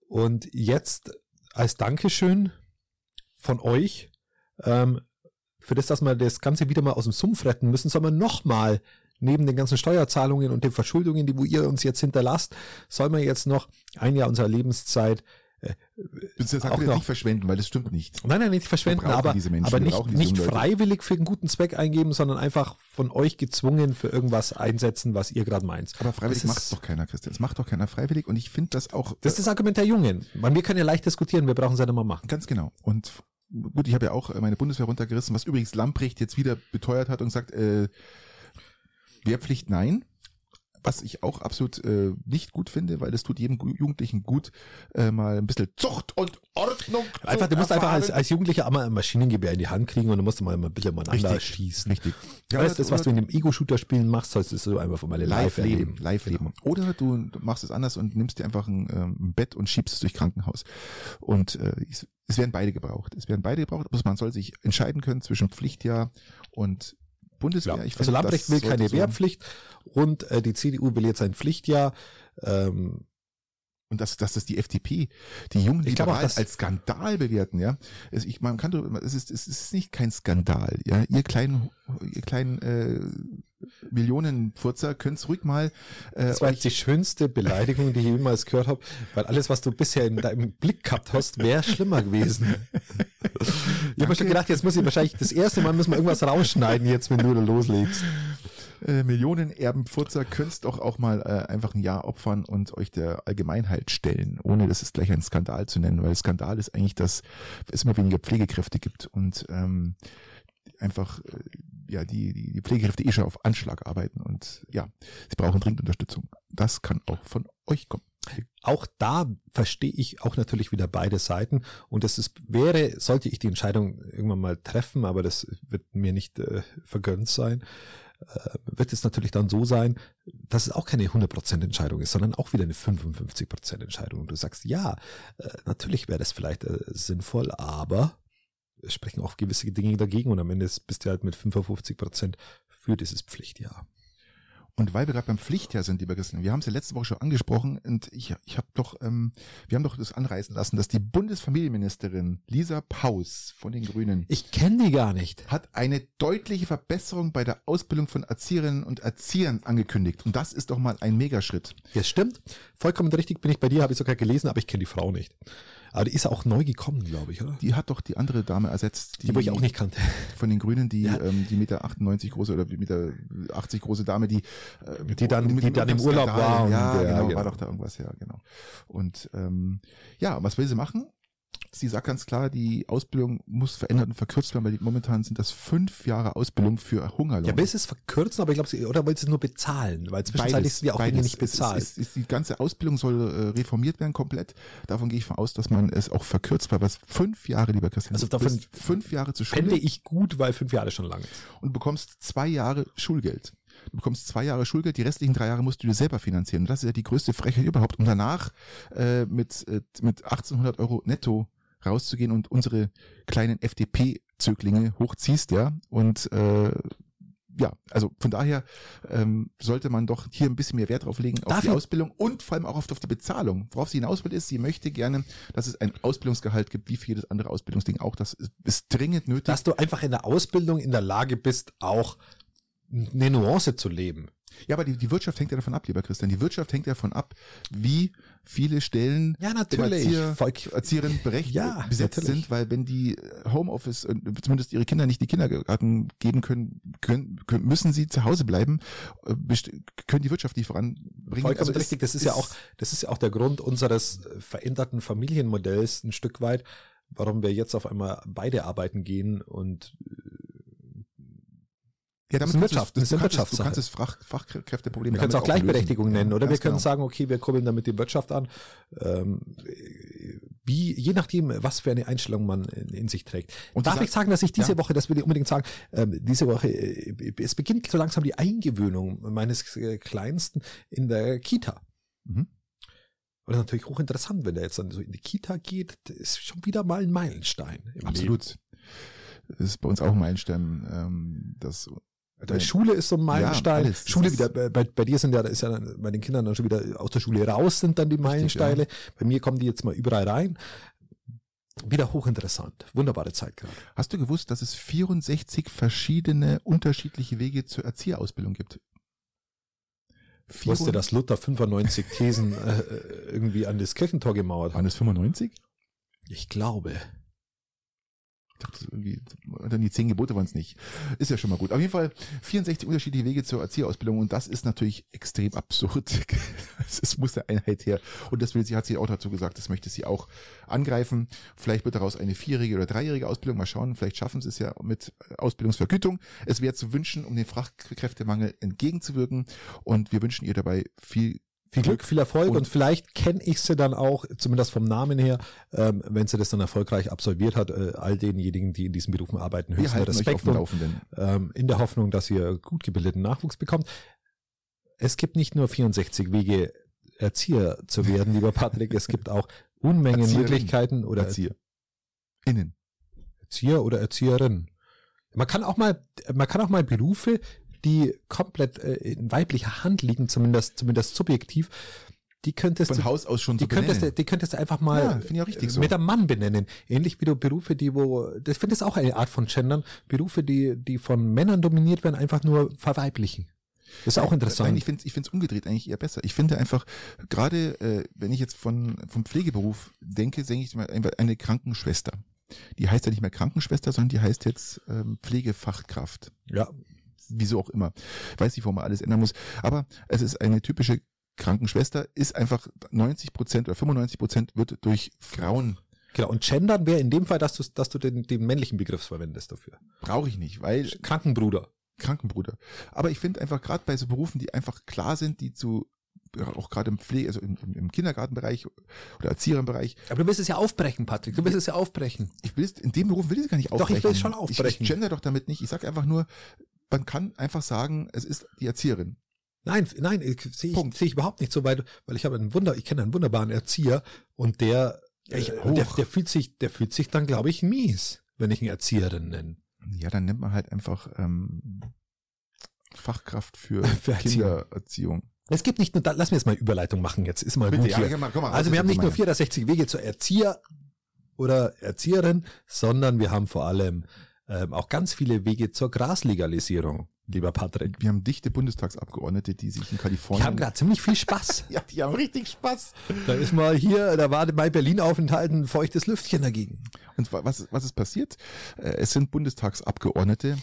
und jetzt als Dankeschön von euch ähm, für das, dass wir das Ganze wieder mal aus dem Sumpf retten müssen, soll man nochmal neben den ganzen Steuerzahlungen und den Verschuldungen, die wo ihr uns jetzt hinterlasst, soll man jetzt noch ein Jahr unserer Lebenszeit Das sagt auch noch- nicht verschwenden, weil das stimmt nicht. Nein, nein, nicht verschwenden, aber, diese Menschen, aber nicht, nicht freiwillig für einen guten Zweck eingeben, sondern einfach von euch gezwungen für irgendwas einsetzen, was ihr gerade meint. Aber freiwillig macht doch keiner, Christian. Das macht doch keiner freiwillig und ich finde das auch Das ist das Argument der Jungen. Weil wir können ja leicht diskutieren, wir brauchen es ja nicht mal machen. ganz genau. Und gut, ich habe ja auch äh, meine Bundeswehr runtergerissen, was übrigens Lamprecht jetzt wieder beteuert hat und sagt, äh, Wehrpflicht nein. Was ich auch absolut äh, nicht gut finde, weil das tut jedem Jugendlichen gut, äh, mal ein bisschen Zucht und Ordnung. Einfach, du musst einfach als, erfahren. als Jugendlicher einmal ein Maschinengewehr in die Hand kriegen und dann musst du mal ein bisschen umeinander Richtig, schießen. Richtig. Ja, weißt, das, was du in dem Ego-Shooter-Spielen machst, sollst du so einfach mal live live leben, erleben. live leben. Oder du machst es anders und nimmst dir einfach ein, ähm, ein Bett und schiebst es durch Krankenhaus. Und äh, es, es werden beide gebraucht. Es werden beide gebraucht, aber man soll sich entscheiden können zwischen Pflichtjahr und Bundeswehr. Ja. Ich Also das will keine so- Wehrpflicht und äh, die CDU will jetzt ein Pflichtjahr. Ähm, Und dass, dass das die FDP, die jungen Ich auch, Liberalen dass- als Skandal bewerten, ja. Es, ich, man kann, es ist, es ist nicht kein Skandal, ja. Ihr kleinen, ihr kleinen äh, Millionenfurzer könnt's ruhig mal äh, Das war die schönste Beleidigung, die ich jemals gehört habe, weil alles, was du bisher in deinem Blick gehabt hast, wäre schlimmer gewesen. Ich habe mir schon gedacht, jetzt muss ich wahrscheinlich das erste Mal müssen wir irgendwas rausschneiden, jetzt wenn du da loslegst. äh, Millionenerbenfurzer könnt's doch auch mal äh, einfach ein Jahr opfern und euch der Allgemeinheit stellen, ohne das ist gleich ein Skandal zu nennen, weil Skandal ist eigentlich, dass es immer weniger Pflegekräfte gibt und ähm, einfach äh, ja die, die, die Pflegekräfte eh schon auf Anschlag arbeiten und ja, sie brauchen dringend Unterstützung. Das kann auch von euch kommen. Auch da verstehe ich auch natürlich wieder beide Seiten und das ist, wäre, sollte ich die Entscheidung irgendwann mal treffen, aber das wird mir nicht äh, vergönnt sein, äh, wird es natürlich dann so sein, dass es auch keine 100% Entscheidung ist, sondern auch wieder eine 55% Entscheidung. Und du sagst, ja, äh, natürlich wäre das vielleicht äh, sinnvoll, aber sprechen auch gewisse Dinge dagegen und am Ende bist du halt mit 55% für dieses Pflichtjahr. Und weil wir gerade beim Pflichtjahr sind, lieber Christian, wir haben es ja letzte Woche schon angesprochen und ich, ich habe doch, ähm, wir haben doch das anreißen lassen, dass die Bundesfamilienministerin Lisa Paus von den Grünen Ich kenne die gar nicht. hat eine deutliche Verbesserung bei der Ausbildung von Erzieherinnen und Erziehern angekündigt. Und das ist doch mal ein Megaschritt. Ja, stimmt. Vollkommen richtig bin ich bei dir, habe ich sogar gelesen, aber ich kenne die Frau nicht. Aber die ist auch neu gekommen, glaube ich, oder? Die hat doch die andere Dame ersetzt, Die, wo ich auch nicht kannte. von den Grünen, die Ja. ähm, die Meter 98 große oder die Meter 80 große Dame, die äh, Die dann- mit- die dann im Urlaub Skandal. war Ja, der- genau, genau. war doch da irgendwas, ja, genau. Und ähm, ja, was will sie machen? Sie sagt ganz klar, die Ausbildung muss verändert und verkürzt werden, weil momentan sind das fünf Jahre Ausbildung für Hungerlohn. Ja, will sie es verkürzen, aber ich glaube, sie, oder will sie es nur bezahlen? Weil zwischenzeitlich sind ja auch Dinge beides. nicht bezahlt. Es ist, es ist, die ganze Ausbildung soll äh, reformiert werden komplett. Davon gehe ich von aus, dass man es auch verkürzt, weil was fünf Jahre, lieber Christian, Also du davon fünf Jahre zur Schule Fände ich gut, weil fünf Jahre schon lang ist. und bekommst zwei Jahre Schulgeld. Du bekommst zwei Jahre Schulgeld, die restlichen drei Jahre musst du dir selber finanzieren. Und das ist ja die größte Frechheit überhaupt. Und danach äh, mit, äh, mit 1800 Euro netto rauszugehen und unsere kleinen FDP-Zöglinge hochziehst, ja. Und äh, ja, also von daher ähm, sollte man doch hier ein bisschen mehr Wert drauf legen, auf Darf die ich- Ausbildung und vor allem auch auf, auf die Bezahlung. Worauf sie hinaus will, ist, sie möchte gerne, dass es ein Ausbildungsgehalt gibt, wie für jedes andere Ausbildungsding auch. Das ist, ist dringend nötig. Dass du einfach in der Ausbildung in der Lage bist, auch eine Nuance zu leben. Ja, aber die, die Wirtschaft hängt ja davon ab, lieber Christian. Die Wirtschaft hängt ja davon ab, wie viele Stellen Ja, natürlich. Erzieher, Volk- Erzieherinnen berecht, Ja, besetzt natürlich. sind, weil wenn die Homeoffice, äh, zumindest ihre Kinder nicht die Kindergarten geben können, können, können müssen sie zu Hause bleiben, äh, können die Wirtschaft nicht voranbringen. Vollkommen Also es richtig. Das ist, ja auch, das ist ja auch der Grund unseres äh, veränderten Familienmodells ein Stück weit, warum wir jetzt auf einmal beide arbeiten gehen und ja, das damit ist kannst Wirtschaft, du, das es- ist du kannst, es- du kannst das Fach, Fachkräfteproblem wir können es auch Gleichberechtigung nennen, oder Ja, wir können genau. sagen, okay, wir kurbeln damit die Wirtschaft an. Ähm, wie, je nachdem, was für eine Einstellung man in, in sich trägt. Und Darf ich sagen, dass ich diese Ja. Woche, das will ich unbedingt sagen, ähm, diese Woche, äh, es beginnt so langsam die Eingewöhnung meines äh, Kleinsten in der Kita. Mhm. Und das ist natürlich hochinteressant, wenn der jetzt dann so in die Kita geht, das ist schon wieder mal ein Meilenstein. Im Leben. Absolut. Das ist bei uns auch ein Meilenstein, ähm, das Der Schule ist so ein Meilenstein. Das Schule wieder, bei, bei dir sind ja, da ist ja bei den Kindern dann schon wieder aus der Schule raus sind dann die Meilensteine. Bei mir kommen die jetzt mal überall rein. Wieder hochinteressant. Wunderbare Zeit gerade. Hast du gewusst, dass es 64 verschiedene unterschiedliche Wege zur Erzieherausbildung gibt? Ich wusste, dass Luther 95 Thesen äh, irgendwie an das Kirchentor gemauert Waren hat. es 95? Ich glaube. Ich dachte, irgendwie, dann die zehn Gebote waren es nicht. Ist ja schon mal gut. Auf jeden Fall 64 unterschiedliche Wege zur Erzieherausbildung und das ist natürlich extrem absurd. Es muss eine Einheit her. Und das will sie, hat sie auch dazu gesagt, das möchte sie auch angreifen. Vielleicht wird daraus eine vierjährige oder dreijährige Ausbildung. Mal schauen, vielleicht schaffen sie es ja mit Ausbildungsvergütung. Es wäre zu wünschen, um den Fachkräftemangel entgegenzuwirken. Und wir wünschen ihr dabei viel Viel Glück, viel Erfolg und, Und- vielleicht kenne ich sie dann auch, zumindest vom Namen her, ähm, wenn sie das dann erfolgreich absolviert hat, äh, all denjenigen, die in diesen Berufen arbeiten, höchsten Respekt und ähm, in der Hoffnung, dass ihr gut gebildeten Nachwuchs bekommt. Es gibt nicht nur 64 Wege, Erzieher zu werden, lieber Patrick, es gibt auch Unmengen Erzieherin. Möglichkeiten oder Erzieher. Innen. Erzieher oder Erzieherin. Man kann auch mal, man kann auch mal Berufe, die komplett äh, in weiblicher Hand liegen, zumindest, zumindest subjektiv, die könntest Von du, Haus aus schon die so könntest, benennen. die könntest einfach Ja, mal richtig äh, so. mit einem Mann benennen. Ähnlich wie du Berufe, die wo, das finde ich auch eine Art von Gendern, Berufe, die, die von Männern dominiert werden, einfach nur verweiblichen. Das ist auch interessant. Nein, ich finde es ich find's umgedreht eigentlich eher besser. Ich finde einfach, gerade äh, wenn ich jetzt von vom Pflegeberuf denke, denke ich mal eine Krankenschwester. Die heißt ja nicht mehr Krankenschwester, sondern die heißt jetzt ähm, Pflegefachkraft. ja, Wieso auch immer. Ich weiß nicht, warum man alles ändern muss. Aber es ist eine typische Krankenschwester, ist einfach 90 Prozent oder 95 Prozent wird durch Frauen genau. Und Gendern wäre in dem Fall, dass du, dass du den, den männlichen Begriff verwendest dafür. brauche ich nicht, weil Krankenbruder. Krankenbruder. Aber ich finde einfach gerade bei so Berufen, die einfach klar sind, die zu auch gerade im Pflege, also im, im, Kindergartenbereich oder Erzieherenbereich, Aber du willst es ja aufbrechen, Patrick. Du willst es ja aufbrechen. ich will es, in dem Beruf will ich es gar nicht Doch, ich aufbrechen. will es schon aufbrechen. Ich, ich gender doch damit nicht. Ich sage einfach nur, man kann einfach sagen, es ist die Erzieherin. Nein, nein, sehe ich, sehe ich überhaupt nicht so weit, weil ich habe einen Wunder, ich kenne einen wunderbaren Erzieher und der, Ja, der, der fühlt sich, der fühlt sich dann, glaube ich, mies, wenn ich eine Erzieherin nenne. Ja, dann nennt man halt einfach ähm, Fachkraft für, Für Erziehung. Kindererziehung. Es gibt nicht nur, da, lass mir jetzt mal Überleitung machen, jetzt ist mal gut hier. komm mal, mal, Also wir haben nicht nur Nummer. 64 Wege zur Erzieher oder Erzieherin, sondern wir haben vor allem ähm, auch ganz viele Wege zur Graslegalisierung, lieber Patrick. Wir haben dichte Bundestagsabgeordnete, die sich in Kalifornien. haben gerade ziemlich viel Spaß. ja, die haben richtig Spaß. Da ist mal hier, da war bei Berlin Aufenthalt ein feuchtes Lüftchen dagegen. Und wa- was, was ist passiert? Äh, Es sind Bundestagsabgeordnete.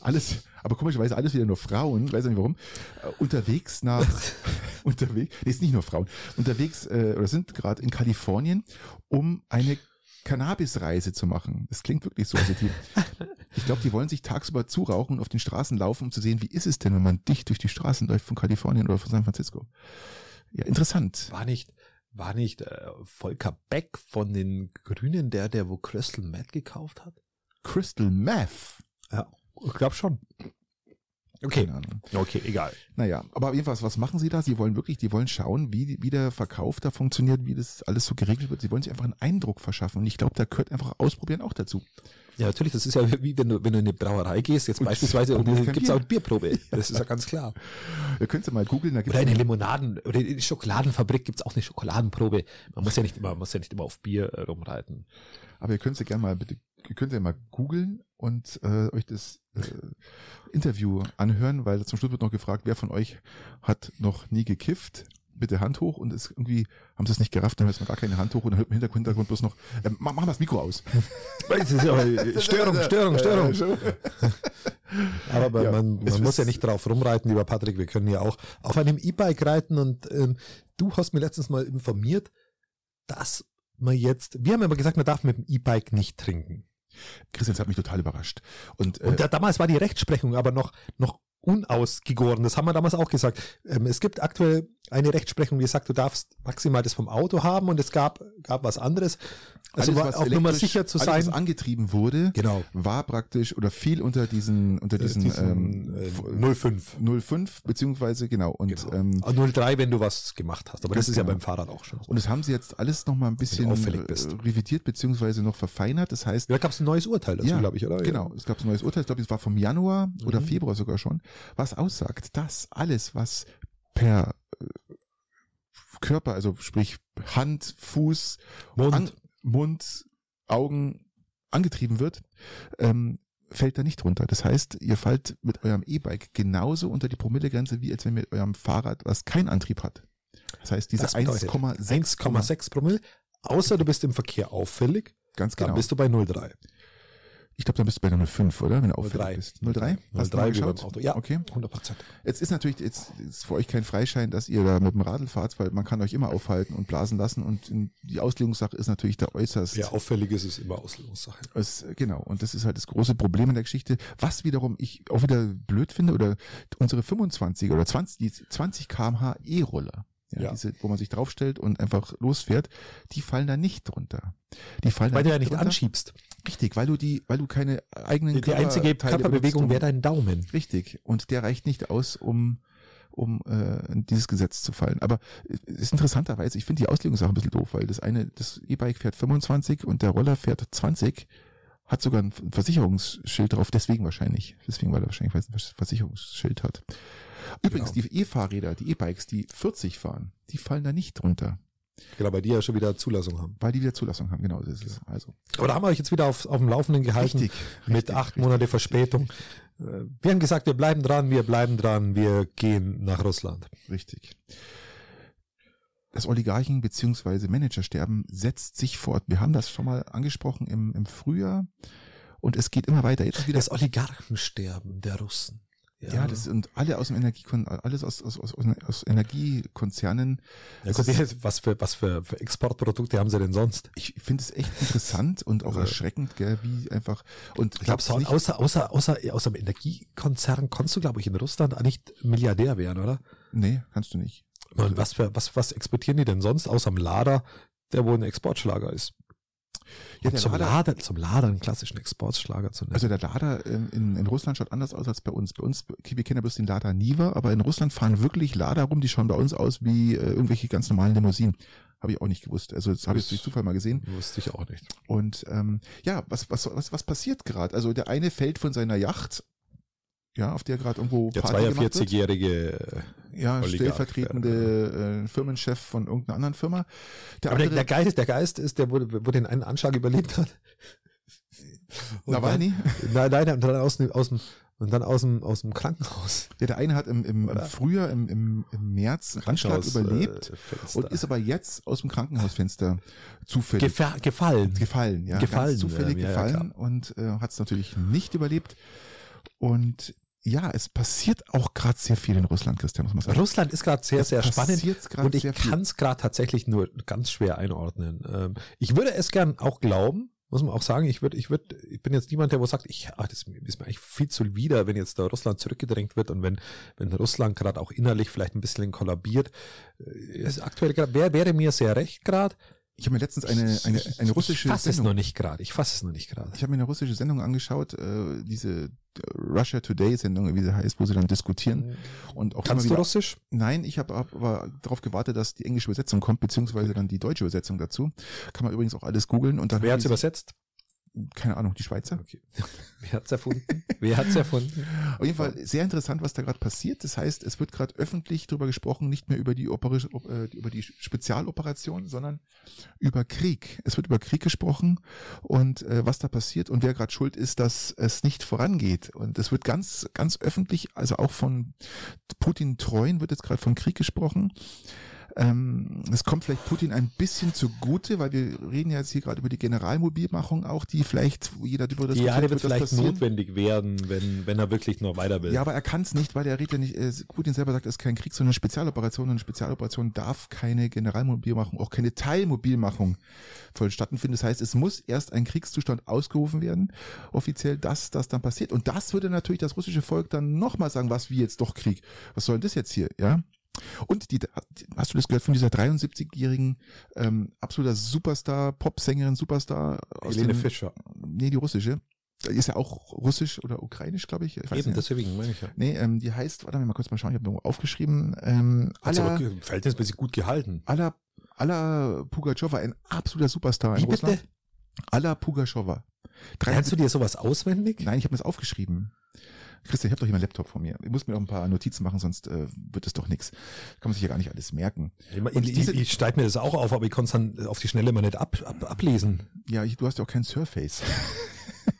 alles, aber komischerweise alles wieder nur Frauen, weiß nicht warum, äh, unterwegs nach, unterwegs, nee, ist nicht nur Frauen, unterwegs, äh, oder sind gerade in Kalifornien, um eine Cannabis-Reise zu machen. Das klingt wirklich so. Also die, ich glaube, die wollen sich tagsüber zurauchen und auf den Straßen laufen, um zu sehen, wie ist es denn, wenn man dicht durch die Straßen läuft von Kalifornien oder von San Francisco. Ja, interessant. War nicht, war nicht äh, Volker Beck von den Grünen der, der wo Crystal Meth gekauft hat? Crystal Meth. Ja, ich glaube schon. Okay, okay, egal. Naja, aber jedenfalls, was machen sie da? Sie wollen wirklich, die wollen schauen, wie, wie der Verkauf da funktioniert, wie das alles so geregelt wird. Sie wollen sich einfach einen Eindruck verschaffen. Und ich glaube, da gehört einfach ausprobieren auch dazu. Ja, natürlich, das ist ja wie wenn du, wenn du in eine Brauerei gehst, jetzt Und beispielsweise, und gibt's Bier. auch Bierprobe. Das ist ja ganz klar. Ihr könnt ja mal googeln, da Oder gibt's eine Limonaden, oder in der Schokoladenfabrik gibt's auch eine Schokoladenprobe. Man muss ja nicht immer, man muss ja nicht immer auf Bier rumreiten. aber ihr könnt ja gerne mal bitte, könnt ja mal googeln und äh, euch das äh, Interview anhören, weil zum Schluss wird noch gefragt, wer von euch hat noch nie gekifft? Bitte Hand hoch und es irgendwie haben sie es nicht gerafft, dann hört man gar keine Hand hoch und dann hört man im Hintergrund, bloß noch, äh, mach, mach mal das Mikro aus. Ist aber Störung, Störung, Störung. Aber Ja, man, man muss ist- ja nicht drauf rumreiten, lieber Patrick. Wir können ja auch auf einem E-Bike reiten und ähm, du hast mir letztens mal informiert, dass man jetzt, wir haben immer gesagt, man darf mit dem E-Bike nicht trinken. Christian, das hat mich total überrascht. Und, äh, Und da, damals war die Rechtsprechung aber noch, noch unausgegoren. Das haben wir damals auch gesagt. Ähm, es gibt aktuell eine Rechtsprechung, die sagt, du darfst maximal das vom Auto haben und es gab, gab was anderes. Also alles, war was auch nur mal sicher zu alles, sein. was angetrieben wurde, Genau. war praktisch oder fiel unter diesen unter diesen, Diesen, ähm, äh, 05. 05 beziehungsweise genau und Genau. ähm, Ah, 03, wenn du was gemacht hast. Aber das ist ja genau. beim Fahrrad auch schon. so. und das haben sie jetzt alles noch mal ein bisschen äh, revidiert beziehungsweise noch verfeinert. Das heißt, Da gab es ein neues Urteil dazu, Ja, glaube ich, oder? genau, es gab ein neues Urteil, ich glaube, es war vom Januar oder Mhm. Februar sogar schon, was aussagt, dass alles, was per äh, Körper, also sprich Hand, Fuß, Mund. An, Mund, Augen angetrieben wird, ähm, fällt da nicht runter. Das heißt, ihr fallt mit eurem E-Bike genauso unter die Promillegrenze, wie als wenn mit eurem Fahrrad, was keinen Antrieb hat. Das heißt, diese Das bedeutet 1,6 1,6 Promille. Außer du bist im Verkehr auffällig, ganz dann genau. bist du bei 0,3. Ich glaube, dann bist du bei der 05, oder? Wenn du auffällig 03. bist. 03? Hast du 03 mal wie beim geschaut? Auto. Ja, Okay. 100 Prozent. Jetzt ist natürlich jetzt ist für euch kein Freischein, dass ihr da mit dem Radl fahrt, weil man kann euch immer aufhalten und blasen lassen und die Auslegungssache ist natürlich da äußerst. Ja, auffällig ist es immer Auslegungssache. Es, genau, und das ist halt das große Problem in der Geschichte. Was wiederum ich auch wieder blöd finde, oder unsere 25 oder 20, die 20 kmh E-Roller, ja, Ja. diese, wo man sich draufstellt und einfach losfährt, die fallen da nicht drunter. Die fallen Weil da du ja nicht drunter. anschiebst. Richtig, weil du die, weil du keine eigenen Die einzige Körperteile Körperbewegung benutzt, wäre dein Daumen. Richtig. Und der reicht nicht aus, um um äh, in dieses Gesetz zu fallen. Aber es ist interessanterweise, ich finde die Auslegungssache ein bisschen doof, weil das eine, das E-Bike fährt 25 und der Roller fährt 20, hat sogar ein Versicherungsschild drauf, deswegen wahrscheinlich. Deswegen, weil er wahrscheinlich ein Versicherungsschild hat. Übrigens, Genau. die E-Fahrräder, die E-Bikes, die 40 fahren, die fallen da nicht drunter, Genau, bei dir ja schon wieder Zulassung haben. weil die wieder Zulassung haben. Genau, das ist. Also. Aber da haben wir euch jetzt wieder auf, auf dem Laufenden gehalten. Richtig. mit richtig, acht richtig, Monate. Verspätung. Äh, Wir haben gesagt, wir bleiben dran, wir bleiben dran, wir gehen nach Russland. Richtig. Das Oligarchen- bzw. Managersterben setzt sich fort. Wir haben das schon mal angesprochen im, im Frühjahr und es geht immer weiter. Jetzt wieder Das Oligarchensterben der Russen. Ja, das und alle aus dem Energiekon alles aus, aus, aus, aus Energiekonzernen. ja, gut, was für, was für, für Exportprodukte haben sie denn sonst? Ich finde es echt interessant und auch Also- erschreckend, gell, wie einfach und Ich glaube, nicht, außer, außer, außer, aus einem Energiekonzern konntest du, glaube ich, in Russland nicht Milliardär werden, oder? nee, kannst du nicht. Und was, für, was, was exportieren die denn sonst außer dem Lader, der wohl ein Exportschlager ist? Ja, zum, Lader- Lader, zum Lader einen klassischen Exportschlager zu nennen. Also der Lada ähm, in, in Russland schaut anders aus als bei uns. Bei uns, wir kennen ja bloß den Lada Niva, aber in Russland fahren wirklich Lada rum, die schauen bei uns aus wie äh, irgendwelche ganz normalen Limousinen. Habe ich auch nicht gewusst. Also das habe ich durch Zufall mal gesehen. Wusste ich auch nicht. Und ähm, ja, was, was, was, was passiert gerade? Also der eine fällt von seiner Yacht ja, auf der gerade irgendwo Der Party gemacht wird. 42-jährige. Ja, Oligarch, stellvertretende äh, Firmenchef von irgendeiner anderen Firma. Der Aber der, andere, der Geist, der Geist ist, der wurde, wurde in einen Anschlag überlebt hat. Und Nawalny, Nein, nein, und dann aus, dem- aus dem, und dann aus dem, aus dem Krankenhaus. ja, der eine hat im, im? Frühjahr, im, im, im März einen Anschlag Krankenhaus, überlebt äh, und ist aber jetzt aus dem Krankenhausfenster zufällig Gefa gefallen. gefallen, ja, Gefallen, zufällig ja, ja, gefallen und äh, hat es natürlich nicht überlebt. Und ja, es passiert auch gerade sehr viel in Russland, Christian, muss man sagen. Russland ist gerade sehr, Es sehr spannend. Und ich kann es gerade tatsächlich nur ganz schwer einordnen. Ähm, ich würde es gern auch glauben, muss man auch sagen. Ich würde, ich würde, ich bin jetzt niemand, der wo sagt, ich, ach, das ist mir eigentlich viel zu wieder, wenn jetzt da Russland zurückgedrängt wird und wenn, wenn Russland gerade auch innerlich vielleicht ein bisschen kollabiert. Äh, Es aktuell gerade wäre, wäre mir sehr recht gerade. Ich habe mir letztens eine, eine, eine russische Ich fasse es Sendung noch nicht gerade. Ich fasse es noch nicht gerade. Ich habe mir eine russische Sendung angeschaut, äh, diese Russia Today Sendung, wie sie heißt, wo sie dann diskutieren und auch Kannst du wieder. Russisch? Nein, ich habe aber darauf gewartet, dass die englische Übersetzung kommt, beziehungsweise dann die deutsche Übersetzung dazu. Kann man übrigens auch alles googeln und dann Wer hat's übersetzt? Keine Ahnung, die Schweizer. Okay. Wer hat's erfunden? Wer hat's erfunden? Auf jeden Fall sehr interessant, was da gerade passiert. Das heißt, es wird gerade öffentlich darüber gesprochen, nicht mehr über die, Operi op- äh, über die Spezialoperation, sondern über Krieg. Es wird über Krieg gesprochen und äh, was da passiert und wer gerade schuld ist, dass es nicht vorangeht. Und es wird ganz, ganz öffentlich, also auch von Putin treuen wird jetzt gerade von Krieg gesprochen. Ähm, es kommt vielleicht Putin ein bisschen zugute, weil wir reden ja jetzt hier gerade über die Generalmobilmachung auch, die vielleicht, jeder darüber Ja, diskutiert, der wird das vielleicht passieren. notwendig werden, wenn, wenn er wirklich noch weiter will. Ja, aber er kann es nicht, weil der redet ja nicht, äh, Putin selber sagt, es ist kein Krieg, sondern eine Spezialoperation. Und eine Spezialoperation darf keine Generalmobilmachung, auch keine Teilmobilmachung vollstatten finden. Das heißt, es muss erst ein Kriegszustand ausgerufen werden, offiziell, dass das dann passiert. Und das würde natürlich das russische Volk dann nochmal sagen, was wie jetzt doch Krieg. Was soll denn das jetzt hier, ja? Und die, hast du das gehört von dieser 73-jährigen ähm, absoluter Superstar, Popsängerin, Superstar aus Helene dem, Fischer. Nee, die russische. Die ist ja auch russisch oder ukrainisch, glaube ich. ich Eben, nicht. deswegen meine ich ja. Nee, ähm, die heißt, warte mal kurz mal schauen, ich habe irgendwo aufgeschrieben, ähm, Hat aber verhältnismäßig gut gehalten. Alla, Alla Pugachowa, ein absoluter Superstar in Wie bitte? Russland. Alla Pugachowa. Lernst du dir sowas auswendig? Nein, ich habe mir das aufgeschrieben. Christian, ich habe doch hier meinen Laptop vor mir. Ich muss mir noch ein paar Notizen machen, sonst äh, wird es doch nichts. Kann man sich ja gar nicht alles merken. Ich, ich, Und diese- ich, ich schreibe mir das auch auf, aber ich konnte es dann auf die Schnelle mal nicht ab, ab, ablesen. Ja, ich, du hast ja auch kein Surface.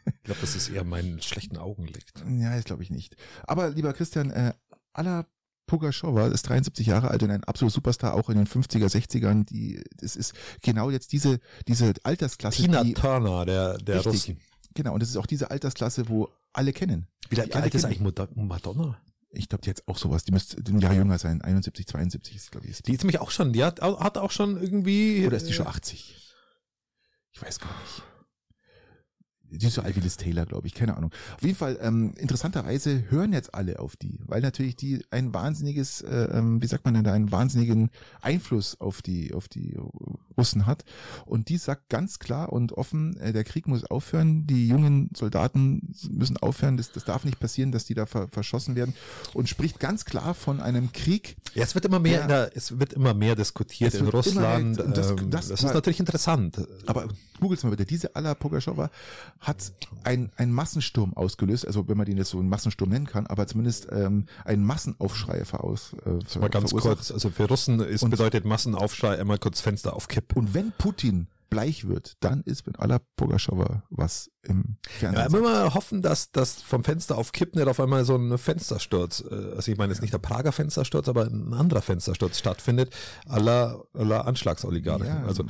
Ich glaube, dass es eher meinen schlechten Augen liegt. Ja, das glaube ich nicht. Aber lieber Christian, äh, Alla Pugaschowa ist 73 Jahre alt und ein absoluter Superstar, auch in den 50er, 60ern. Die, das ist genau jetzt diese, diese Altersklasse. Tina die, Turner, der, der Richtig. Russen. Genau, und das ist auch diese Altersklasse, wo alle kennen. Wie, wie alle alt ist kennen. eigentlich Mad- Madonna? Ich glaube, die hat auch sowas. Die müsste ein Jahr jünger sein. 71, 72 ist, glaube ich. Die. Ist nämlich auch schon, die hat, hat auch schon irgendwie. Oder ist die schon äh, 80? Ich weiß gar nicht. Die ist so alt wie Liz Taylor, glaube ich, keine Ahnung. Auf jeden Fall, ähm, interessanterweise hören jetzt alle auf die, weil natürlich die ein wahnsinniges, äh, ähm, wie sagt man denn da, einen wahnsinnigen Einfluss auf die, auf die Russen hat. Und die sagt ganz klar und offen, äh, der Krieg muss aufhören, die jungen Soldaten müssen aufhören, das, das darf nicht passieren, dass die da ver verschossen werden. Und spricht ganz klar von einem Krieg, Ja, es wird immer mehr, Ja. in der, es wird immer mehr diskutiert in immer mehr- Russland. und das- ähm, das das, ist natürlich interessant. Aber googelt's mal bitte. Diese Alla Pogaschowa hat ein, ein Massensturm ausgelöst, also wenn man den jetzt so einen Massensturm nennen kann, aber zumindest ähm, einen Massenaufschrei veraus, äh, Mal ganz verursacht. kurz, also für Russen ist Und- bedeutet Massenaufschrei einmal kurz Fenster auf Kipp. Und wenn Putin bleich wird, dann ist mit Alla Pogaschowa was im Ja, Fernsehen. immer mal hoffen, dass das vom Fenster auf Kipp nicht auf einmal so ein Fenstersturz, äh, also ich meine jetzt nicht der Prager Fenstersturz, aber ein anderer Fenstersturz stattfindet, aller aller Anschlagsoligarchen. ja, also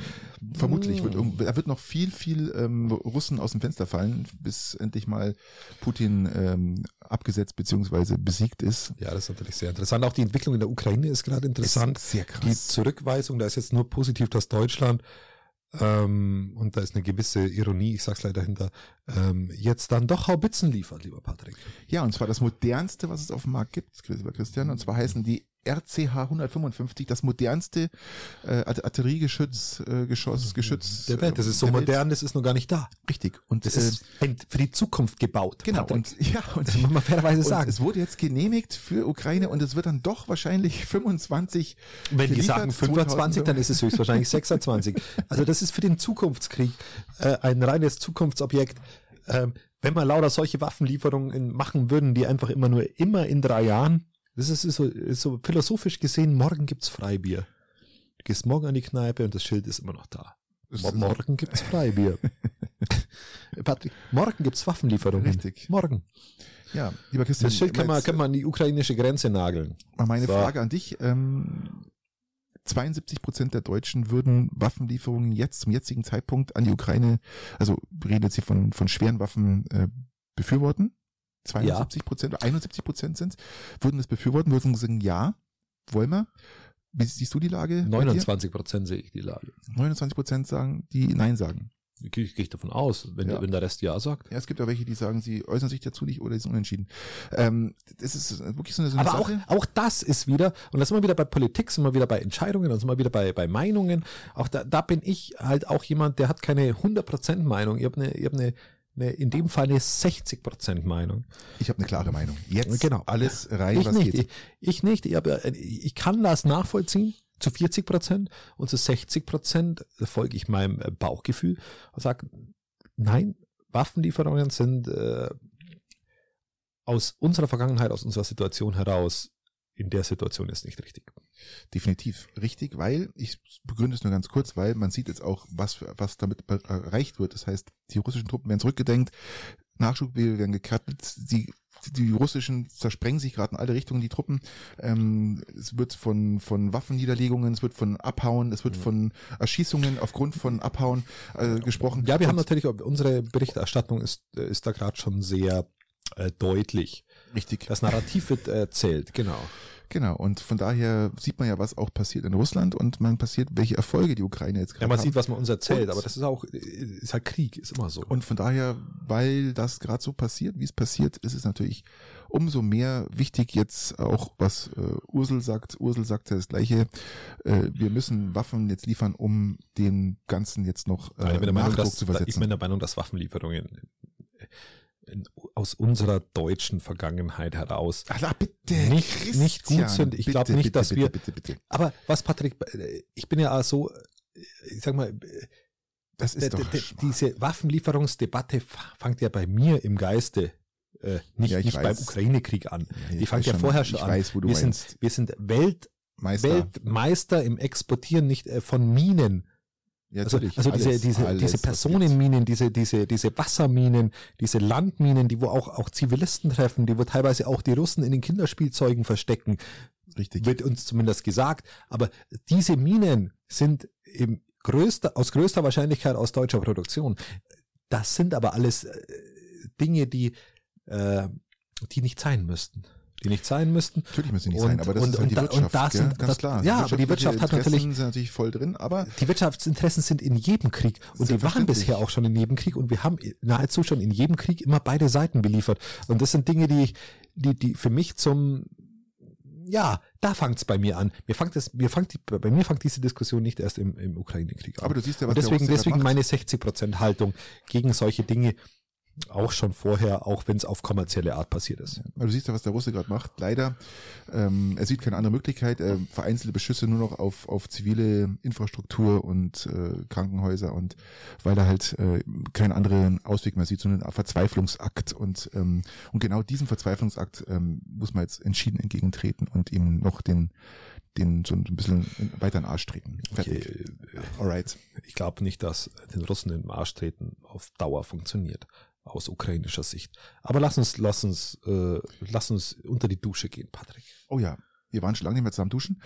vermutlich wird irgend- da wird noch viel, viel ähm, Russen aus dem Fenster fallen, bis endlich mal Putin ähm, abgesetzt beziehungsweise besiegt ist. ja, das ist natürlich sehr interessant. Auch die Entwicklung in der Ukraine ist gerade interessant. Ist sehr Die krass. Zurückweisung, da ist jetzt nur positiv, dass Deutschland ähm, und da ist eine gewisse Ironie, ich sag's leider hinter, ähm, jetzt dann doch Haubitzen liefert, lieber Patrick. Ja, und zwar das modernste, was es auf dem Markt gibt, lieber Christian. Und zwar heißen die RCH 155, das modernste äh, Art- Artilleriegeschütz, äh, Geschoss, Geschütz. Der Welt, das ist so Welt. modern, das ist noch gar nicht da. Richtig. Und Das äh, ist für die Zukunft gebaut. genau. Patrick. Und ja, und das muss man fairerweise sagen. es wurde jetzt genehmigt für Ukraine und es wird dann doch wahrscheinlich 25. Wenn die sagen 25, dann ist es höchstwahrscheinlich 26. Also das ist für den Zukunftskrieg äh, ein reines Zukunftsobjekt. Ähm, wenn wir lauter solche Waffenlieferungen machen würden, die einfach immer nur immer in drei Jahren, das ist so, ist so philosophisch gesehen, morgen gibt's Freibier. Du gehst morgen an die Kneipe und das Schild ist immer noch da. Morgen gibt's Freibier. Patrick, morgen gibt's Waffenlieferungen. Richtig. Morgen. Ja, lieber Christian. Das Schild kann man, kann man an die ukrainische Grenze nageln. meine So. Frage an dich. Ähm, 72 Prozent der Deutschen würden Waffenlieferungen jetzt zum jetzigen Zeitpunkt an die Ukraine, also jetzt hier von, von schweren Waffen, äh, befürworten. 72 Prozent oder 71 Prozent sind würden das befürworten, würden sagen, ja, wollen wir. Wie siehst du die Lage? bei dir? 29 Prozent sehe ich die Lage. 29 Prozent sagen, die Nein sagen. Gehe ich, gehe ich davon aus, wenn, Ja. wenn der Rest Ja sagt. Ja, es gibt ja welche, die sagen, sie äußern sich dazu nicht oder sie sind unentschieden. Ähm, das ist wirklich so eine, so eine Aber auch, Sache. auch das ist wieder, und das sind wir wieder bei Politik, sind wir wieder bei Entscheidungen, dann sind wir wieder bei, bei Meinungen. Auch da, da bin ich halt auch jemand, der hat keine 100% Meinung. Ich habe eine, ich hab eine, eine, in dem Fall eine 60% Meinung. Ich habe eine klare Meinung. Jetzt Genau. alles rein, ich was nicht. geht. Ich, ich nicht. Ich, hab, ich kann das nachvollziehen zu 40 Prozent und zu 60 Prozent folge ich meinem äh, Bauchgefühl und sage, nein, Waffenlieferungen sind äh, aus unserer Vergangenheit, aus unserer Situation heraus, in der Situation ist nicht richtig. Definitiv richtig, weil, ich begründe es nur ganz kurz, weil man sieht jetzt auch, was, was damit erreicht wird. Das heißt, die russischen Truppen werden zurückgedenkt, Nachschubwege werden gekattet, die, die russischen zersprengen sich gerade in alle Richtungen, die Truppen. Ähm, es wird von, von Waffenniederlegungen, es wird von Abhauen, es wird von Erschießungen aufgrund von Abhauen äh, gesprochen. Ja, wir haben Und- natürlich, unsere Berichterstattung ist, äh, ist da gerade schon sehr äh, deutlich. Richtig. Das Narrativ wird erzählt, genau. Genau, und von daher sieht man ja, was auch passiert in Russland und man passiert, welche Erfolge die Ukraine jetzt Ja, gerade man hat. sieht, was man uns erzählt, Und- aber das ist auch, äh, ist halt Krieg, ist immer so. Und von daher, weil das gerade so passiert, wie es passiert, ist es natürlich umso mehr wichtig jetzt auch, was äh, Ursel sagt. Ursel sagt ja das Gleiche. Äh, wir müssen Waffen jetzt liefern, um dem Ganzen jetzt noch Ja, ich äh, bin der Meinung, Nachdruck dass, zu ich versetzen. bin der Meinung, dass Waffenlieferungen aus unserer deutschen Vergangenheit heraus Ach, bitte, nicht- nicht gut sind. Ich bitte, glaub nicht, bitte, dass bitte, wir- Bitte, bitte, Aber was, Patrick, ich bin ja so, äh, ich sag mal, Das ist doch diese Waffenlieferungsdebatte fängt ja bei mir im Geiste äh, nicht, Ja, ich nicht beim. Ukraine-Krieg an. Nee, Die fängt ja vorher schon an. weiß, wir, meinst. sind, wir sind Welt, Meister. Weltmeister im Exportieren nicht äh, von Minen. Ja, Also, also diese, Alles, diese, alles, diese. Personenminen, diese, diese, diese Wasserminen, diese Landminen, die wo auch, auch Zivilisten treffen, die wo teilweise auch die Russen in den Kinderspielzeugen verstecken, Richtig. wird uns zumindest gesagt. Aber diese Minen sind im größter, aus größter Wahrscheinlichkeit aus deutscher Produktion. Das sind aber alles äh, Dinge, die, äh, die nicht sein müssten. Die nicht sein müssten. Natürlich müssen die nicht Und- sein, aber das und- ist halt die da- Wirtschaft, das sind- ganz das- klar. ja, aber die Wirtschaft hat Interessen natürlich- sind natürlich voll drin, aber Die Wirtschaftsinteressen sind in jedem Krieg und die waren bisher auch schon in jedem Krieg und wir haben nahezu schon in jedem Krieg immer beide Seiten beliefert. Und das sind Dinge, die ich, die, die für mich zum, ja, da fängt es bei mir an. Mir fängt das, mir fängt die, bei mir fängt diese Diskussion nicht erst im, im Ukraine-Krieg an. aber du siehst ja, was und der deswegen, deswegen meine 60% Haltung gegen solche Dinge auch schon vorher, auch wenn es auf kommerzielle Art passiert ist. Aber du siehst ja, was der Russe gerade macht. Leider, ähm, er sieht keine andere Möglichkeit. Er vereinzelte Beschüsse nur noch auf, auf zivile Infrastruktur und äh, Krankenhäuser und weil er halt äh, keinen anderen Ausweg mehr sieht, sondern einen Verzweiflungsakt. Und, ähm, und genau diesem Verzweiflungsakt ähm, muss man jetzt entschieden entgegentreten und ihm noch den, den so ein bisschen weiter in den Arsch treten. Okay, Fertig. äh, Alright. ich glaube nicht, dass den Russen in den Arsch treten auf Dauer funktioniert aus ukrainischer Sicht. Aber lass uns, lass uns, äh, lass uns unter die Dusche gehen, Patrick. Oh ja, wir waren schon lange nicht mehr zusammen duschen.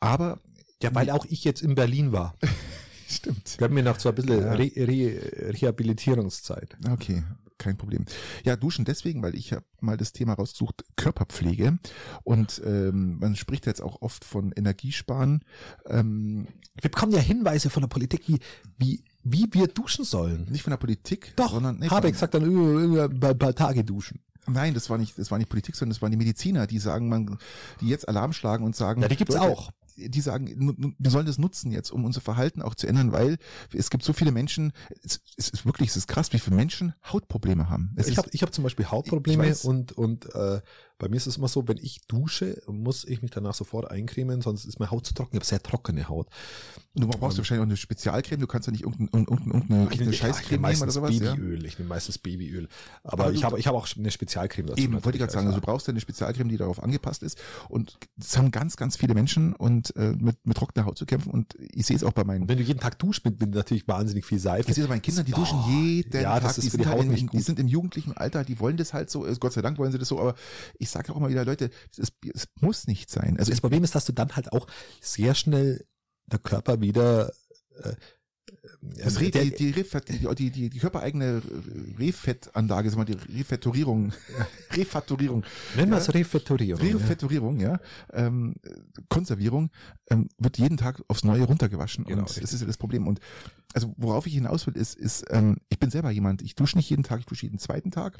Aber Ja, weil auch ich jetzt in Berlin war. stimmt. Wir haben mir noch so ein bisschen Ja. Re Re Rehabilitierungszeit. Okay, kein Problem. Ja, duschen deswegen, weil ich habe mal das Thema rausgesucht, Körperpflege. Und ähm, man spricht jetzt auch oft von Energiesparen. Ähm, Wir bekommen ja Hinweise von der Politik, wie, wie, wie wir duschen sollen. nicht von der Politik, Doch, sondern nee, Habeck sagt dann, äh, äh, ein paar Tage duschen. nein, das war nicht, das war nicht Politik, sondern das waren die Mediziner, die sagen, man, die jetzt Alarm schlagen und sagen, Ja, die gibt's Leute, auch. Die sagen, wir sollen das nutzen jetzt, um unser Verhalten auch zu ändern, weil es gibt so viele Menschen, es, es ist wirklich, es ist krass, wie viele Menschen Hautprobleme haben. Es ich habe ich hab zum Beispiel Hautprobleme weiß. und, und äh, Bei mir ist es immer so, wenn ich dusche, muss ich mich danach sofort eincremen, sonst ist meine Haut zu trocken. Ich habe sehr trockene Haut. Und du brauchst Ähm, wahrscheinlich auch eine Spezialcreme, du kannst ja nicht irgendeine, irgendeine, irgendeine, Scheißcreme nehmen oder sowas. Ja? Babyöl. Ich nehme meistens Babyöl. Aber, Aber ich habe ich habe auch eine Spezialcreme dazu. Eben, wollte ich gerade sagen, also du brauchst ja eine Spezialcreme, die darauf angepasst ist. Und es haben ganz, ganz viele Menschen und äh, mit, mit trockener Haut zu kämpfen. Und ich sehe es auch bei meinen Und wenn du jeden Tag duschst, mit, mit natürlich wahnsinnig viel Seife. Ich sehe es bei meinen Kindern, die duschen jeden ja, Tag. das ist die, für die sind halt Haut in, nicht die gut. sind im jugendlichen Alter, die wollen das halt so. äh, Gott sei Dank wollen sie das so. Aber ich sage auch immer wieder, Leute, es, ist, es muss nicht sein. Also das ich, Problem ist, dass du dann halt auch sehr schnell der Körper wieder äh, das äh, Re, der, die, die, Refett, die, die, die, körpereigene Refettanlage, sag mal, die Refettorierung, Refatorierung, nennen wir ja. es Refettorierung. ja. Refettorierung, ja, ähm, Konservierung, ähm, wird jeden Tag aufs Neue runtergewaschen. Genau, und das richtig. ist ja das Problem. Und also worauf ich hinaus will, ist, ist ähm, ich bin selber jemand, ich dusche nicht jeden Tag, ich dusche jeden zweiten Tag.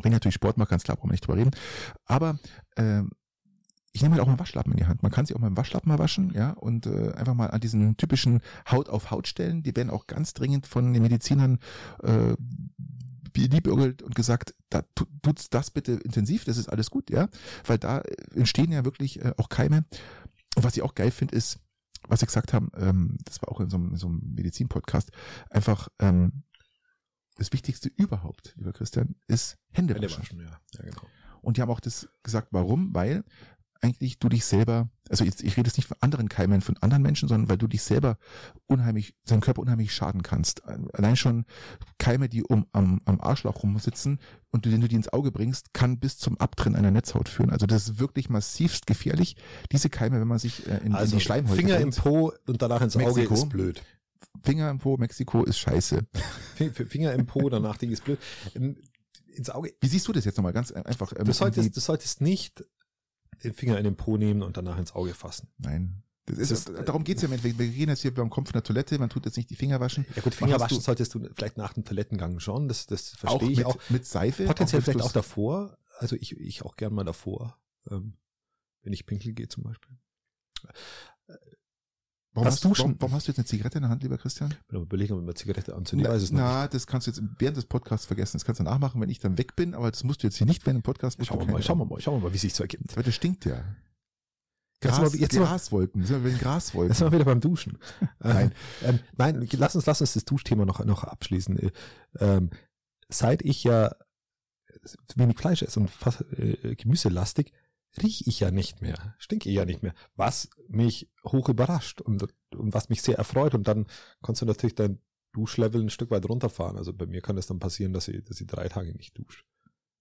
Wenn ich natürlich Sport mache, ganz klar, brauchen wir nicht drüber reden. Aber ähm, ich nehme halt auch mal Waschlappen in die Hand. Man kann sich auch mal einen Waschlappen mal waschen, ja, und äh, einfach mal an diesen typischen Haut auf Haut stellen. Die werden auch ganz dringend von den Medizinern äh, liebäugelt und gesagt, da tu- tut's das bitte intensiv, das ist alles gut, ja, weil da äh, entstehen ja wirklich äh, auch Keime. Und was ich auch geil finde, ist, was Sie gesagt haben, ähm, das war auch in so einem, in so einem Medizin-Podcast, einfach ähm, das Wichtigste überhaupt, lieber Christian, ist Hände waschen. ja. ja genau. Und die haben auch das gesagt, warum? Weil eigentlich du dich selber, also jetzt, ich rede jetzt nicht von anderen Keimen, von anderen Menschen, sondern weil du dich selber unheimlich, deinem Körper unheimlich schaden kannst. Allein schon Keime, die um am, am Arschloch rumsitzen und du, den du die ins Auge bringst, kann bis zum Abtrennen einer Netzhaut führen. Also das ist wirklich massivst gefährlich. Diese Keime, wenn man sich äh, in, Also in die Schleimhäute Finger im bringt, Po und danach ins Auge Mexiko. ist blöd. Finger im Po, Mexiko ist scheiße. Finger im Po, danach Ding ist blöd. Ähm, Ins Auge. Wie siehst du das jetzt nochmal ganz einfach? ähm, Du solltest, du solltest nicht den Finger in den Po nehmen und danach ins Auge fassen. Nein. Das ist, Das ist- äh, darum geht's ja im Endeffekt. Wir gehen jetzt hier, man kommt von der Toilette, man tut jetzt nicht die Finger waschen. Ja gut, Finger waschen du- solltest du vielleicht nach dem Toilettengang schon, das, das auch verstehe ich mit, auch. mit Seife. Potenziell auch, vielleicht auch davor. Also ich, ich auch gern mal davor, ähm, wenn ich pinkel gehe zum Beispiel. Warum das hast, du, warum, hast du jetzt eine Zigarette in der Hand, lieber Christian? Bin am überlegen, ob ich mal Zigarette anzünde. Ich weiß es noch na, das kannst du jetzt während des Podcasts vergessen. Das kannst du nachmachen, wenn ich dann weg bin, aber das musst du jetzt hier nicht während dem Podcast. nicht. du Schauen wir mal, schauen wir mal, schauen wir mal, wie sich so ergibt. Weil das stinkt ja. Jetzt Gras, mal- jetzt mal- Graswolken. Sind wir den Graswolken. Jetzt sind wir wieder beim Duschen. Nein. Ähm, nein, lass uns, lass uns das Duschthema noch, noch abschließen. Äh, Ähm, seit ich ja wenig Fleisch esse und fast äh, gemüselastig, rieche ich ja nicht mehr, stinke ich ja nicht mehr, was mich hoch überrascht und, und was mich sehr erfreut. Und dann kannst du natürlich dein Duschlevel ein Stück weit runterfahren. Also bei mir kann es dann passieren, dass ich, dass ich drei Tage nicht dusche.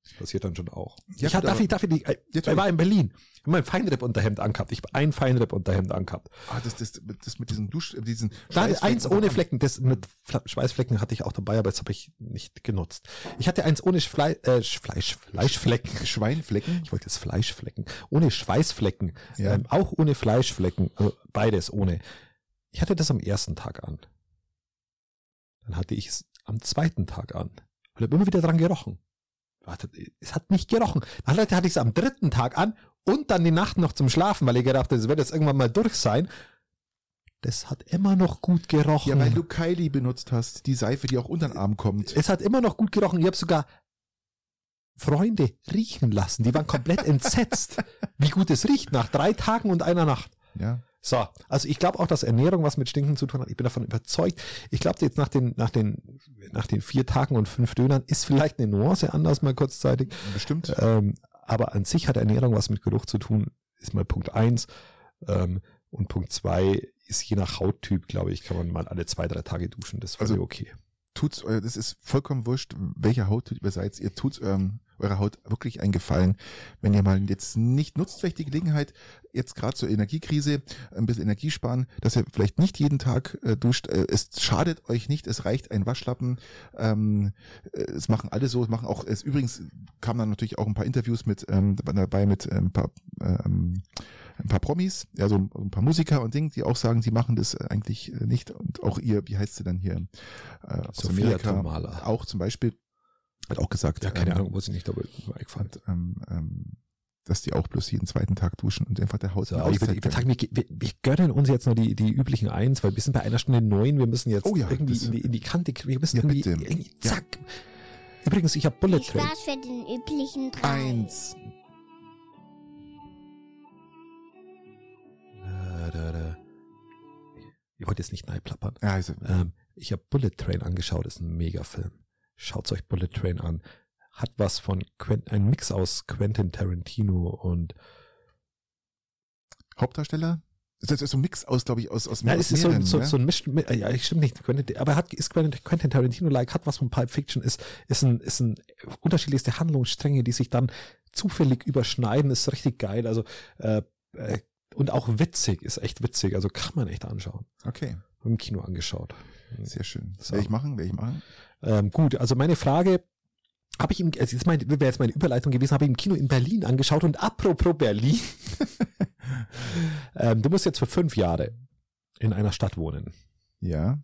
Das passiert dann schon auch. Ja, ich ich, darf ich, die, Jetzt ich war in Berlin. Ich habe mein Feinripp-Unterhemd angehabt. Ich habe ein Feinripp-Unterhemd angehabt. Ah, das, das, das mit diesem Dusch, äh, diesen Da, eins ohne. Flecken, das mit Schweißflecken hatte ich auch dabei, aber das habe ich nicht genutzt. Ich hatte eins ohne Fle äh, Fleisch, Fleischflecken. Schweinflecken. Ich wollte jetzt Fleischflecken. Ohne Schweißflecken. Ja. Ähm, auch ohne Fleischflecken. Also beides ohne. Ich hatte das am ersten Tag an. Dann hatte ich es am zweiten Tag an. Und habe immer wieder dran gerochen. Warte, Es hat nicht gerochen. Dann hatte ich es am dritten Tag an und dann die Nacht noch zum Schlafen, weil ich gedacht habe, es wird jetzt irgendwann mal durch sein. Das hat immer noch gut gerochen. Ja, weil du Kylie benutzt hast, die Seife, die auch unter den Arm kommt. es hat immer noch gut gerochen. Ich habe sogar Freunde riechen lassen. Die waren komplett entsetzt, wie gut es riecht nach drei Tagen und einer Nacht. Ja. So, also ich glaube auch, dass Ernährung was mit Stinken zu tun hat. Ich bin davon überzeugt. Ich glaube jetzt nach den, nach den, nach den vier Tagen und fünf Dönern ist vielleicht eine Nuance anders mal kurzzeitig. Bestimmt. Ähm, aber an sich hat Ernährung was mit Geruch zu tun, ist mal Punkt eins. Ähm, und Punkt zwei ist je nach Hauttyp, glaube ich, kann man mal alle zwei, drei Tage duschen. Das wäre Also- okay. tut's, eu- das ist vollkommen wurscht, welcher Hauttyp ihr seid. Ihr tut's ähm, eurer Haut wirklich einen Gefallen, wenn ihr mal jetzt nicht nutzt vielleicht die Gelegenheit, jetzt gerade zur Energiekrise ein bisschen Energie sparen, dass ihr vielleicht nicht jeden Tag äh, duscht. Äh, es schadet euch nicht, es reicht ein Waschlappen. Ähm, äh, es machen alle so, es machen auch, es übrigens kamen dann natürlich auch ein paar Interviews mit ähm, dabei mit ähm, ein paar ähm, ein paar Promis, ja, so ein paar Musiker und Ding, die auch sagen, sie machen das eigentlich äh, nicht. Und auch ihr, wie heißt sie dann hier? Äh, Sophia Amerika, Tomala. auch zum Beispiel, hat auch gesagt. Ja, keine ähm, Ahnung, muss ich nicht, aber ich fand, ähm, ähm, dass die auch bloß jeden zweiten Tag duschen und einfach der Haut so, ich würde, ich sagen, wir, wir, wir gönnen uns jetzt nur die, die üblichen eins, weil wir sind bei einer Stunde neun, wir müssen jetzt oh ja, irgendwie in die, in die Kante, wir müssen ja, irgendwie, irgendwie, zack. Ja. Übrigens, ich habe Bullet Train. Ich war's für den üblichen drei. Eins. Äh, ich wollte jetzt nicht neidplappern. Ja, also, ähm, ich habe Bullet Train angeschaut, ist ein Megafilm. Schaut euch Bullet Train an. Hat was von Quent ein Mix aus Quentin Tarantino und Hauptdarsteller? Das ist so ein Mix aus, glaube ich, aus, aus ja, es ist so, mehreren, so, ne? so ein Misch, ja, stimmt nicht, Quentin, aber hat, ist Quentin, Quentin Tarantino-like, hat was von Pulp Fiction, ist, ist ein, ist ein unterschiedlichste Handlungsstränge, die sich dann zufällig überschneiden, ist richtig geil, also, äh, äh, und auch witzig, ist echt witzig, also kann man echt anschauen. Okay, Im Kino angeschaut. sehr schön. So. Werde ich machen, werde ich machen. Ähm, gut, also meine Frage, habe ich im, also jetzt mein, wäre jetzt meine Überleitung gewesen, habe ich im Kino in Berlin angeschaut und apropos Berlin, ähm, du musst jetzt für fünf Jahre in einer Stadt wohnen Ja,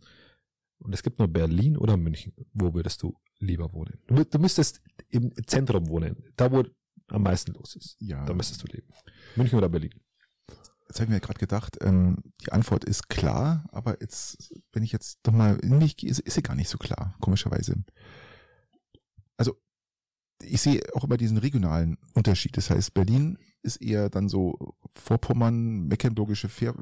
und es gibt nur Berlin oder München. Wo würdest du lieber wohnen? Du, du müsstest im Zentrum wohnen, da wo am meisten los ist. ja. Da müsstest du leben. München oder Berlin? Jetzt habe ich mir gerade gedacht, ähm, die Antwort ist klar, aber jetzt, wenn ich jetzt doch mal in mich gehe, ist, ist sie gar nicht so klar, komischerweise. Also, ich sehe auch immer diesen regionalen Unterschied. Das heißt, Berlin ist eher dann so Vorpommern, mecklenburgische Fähr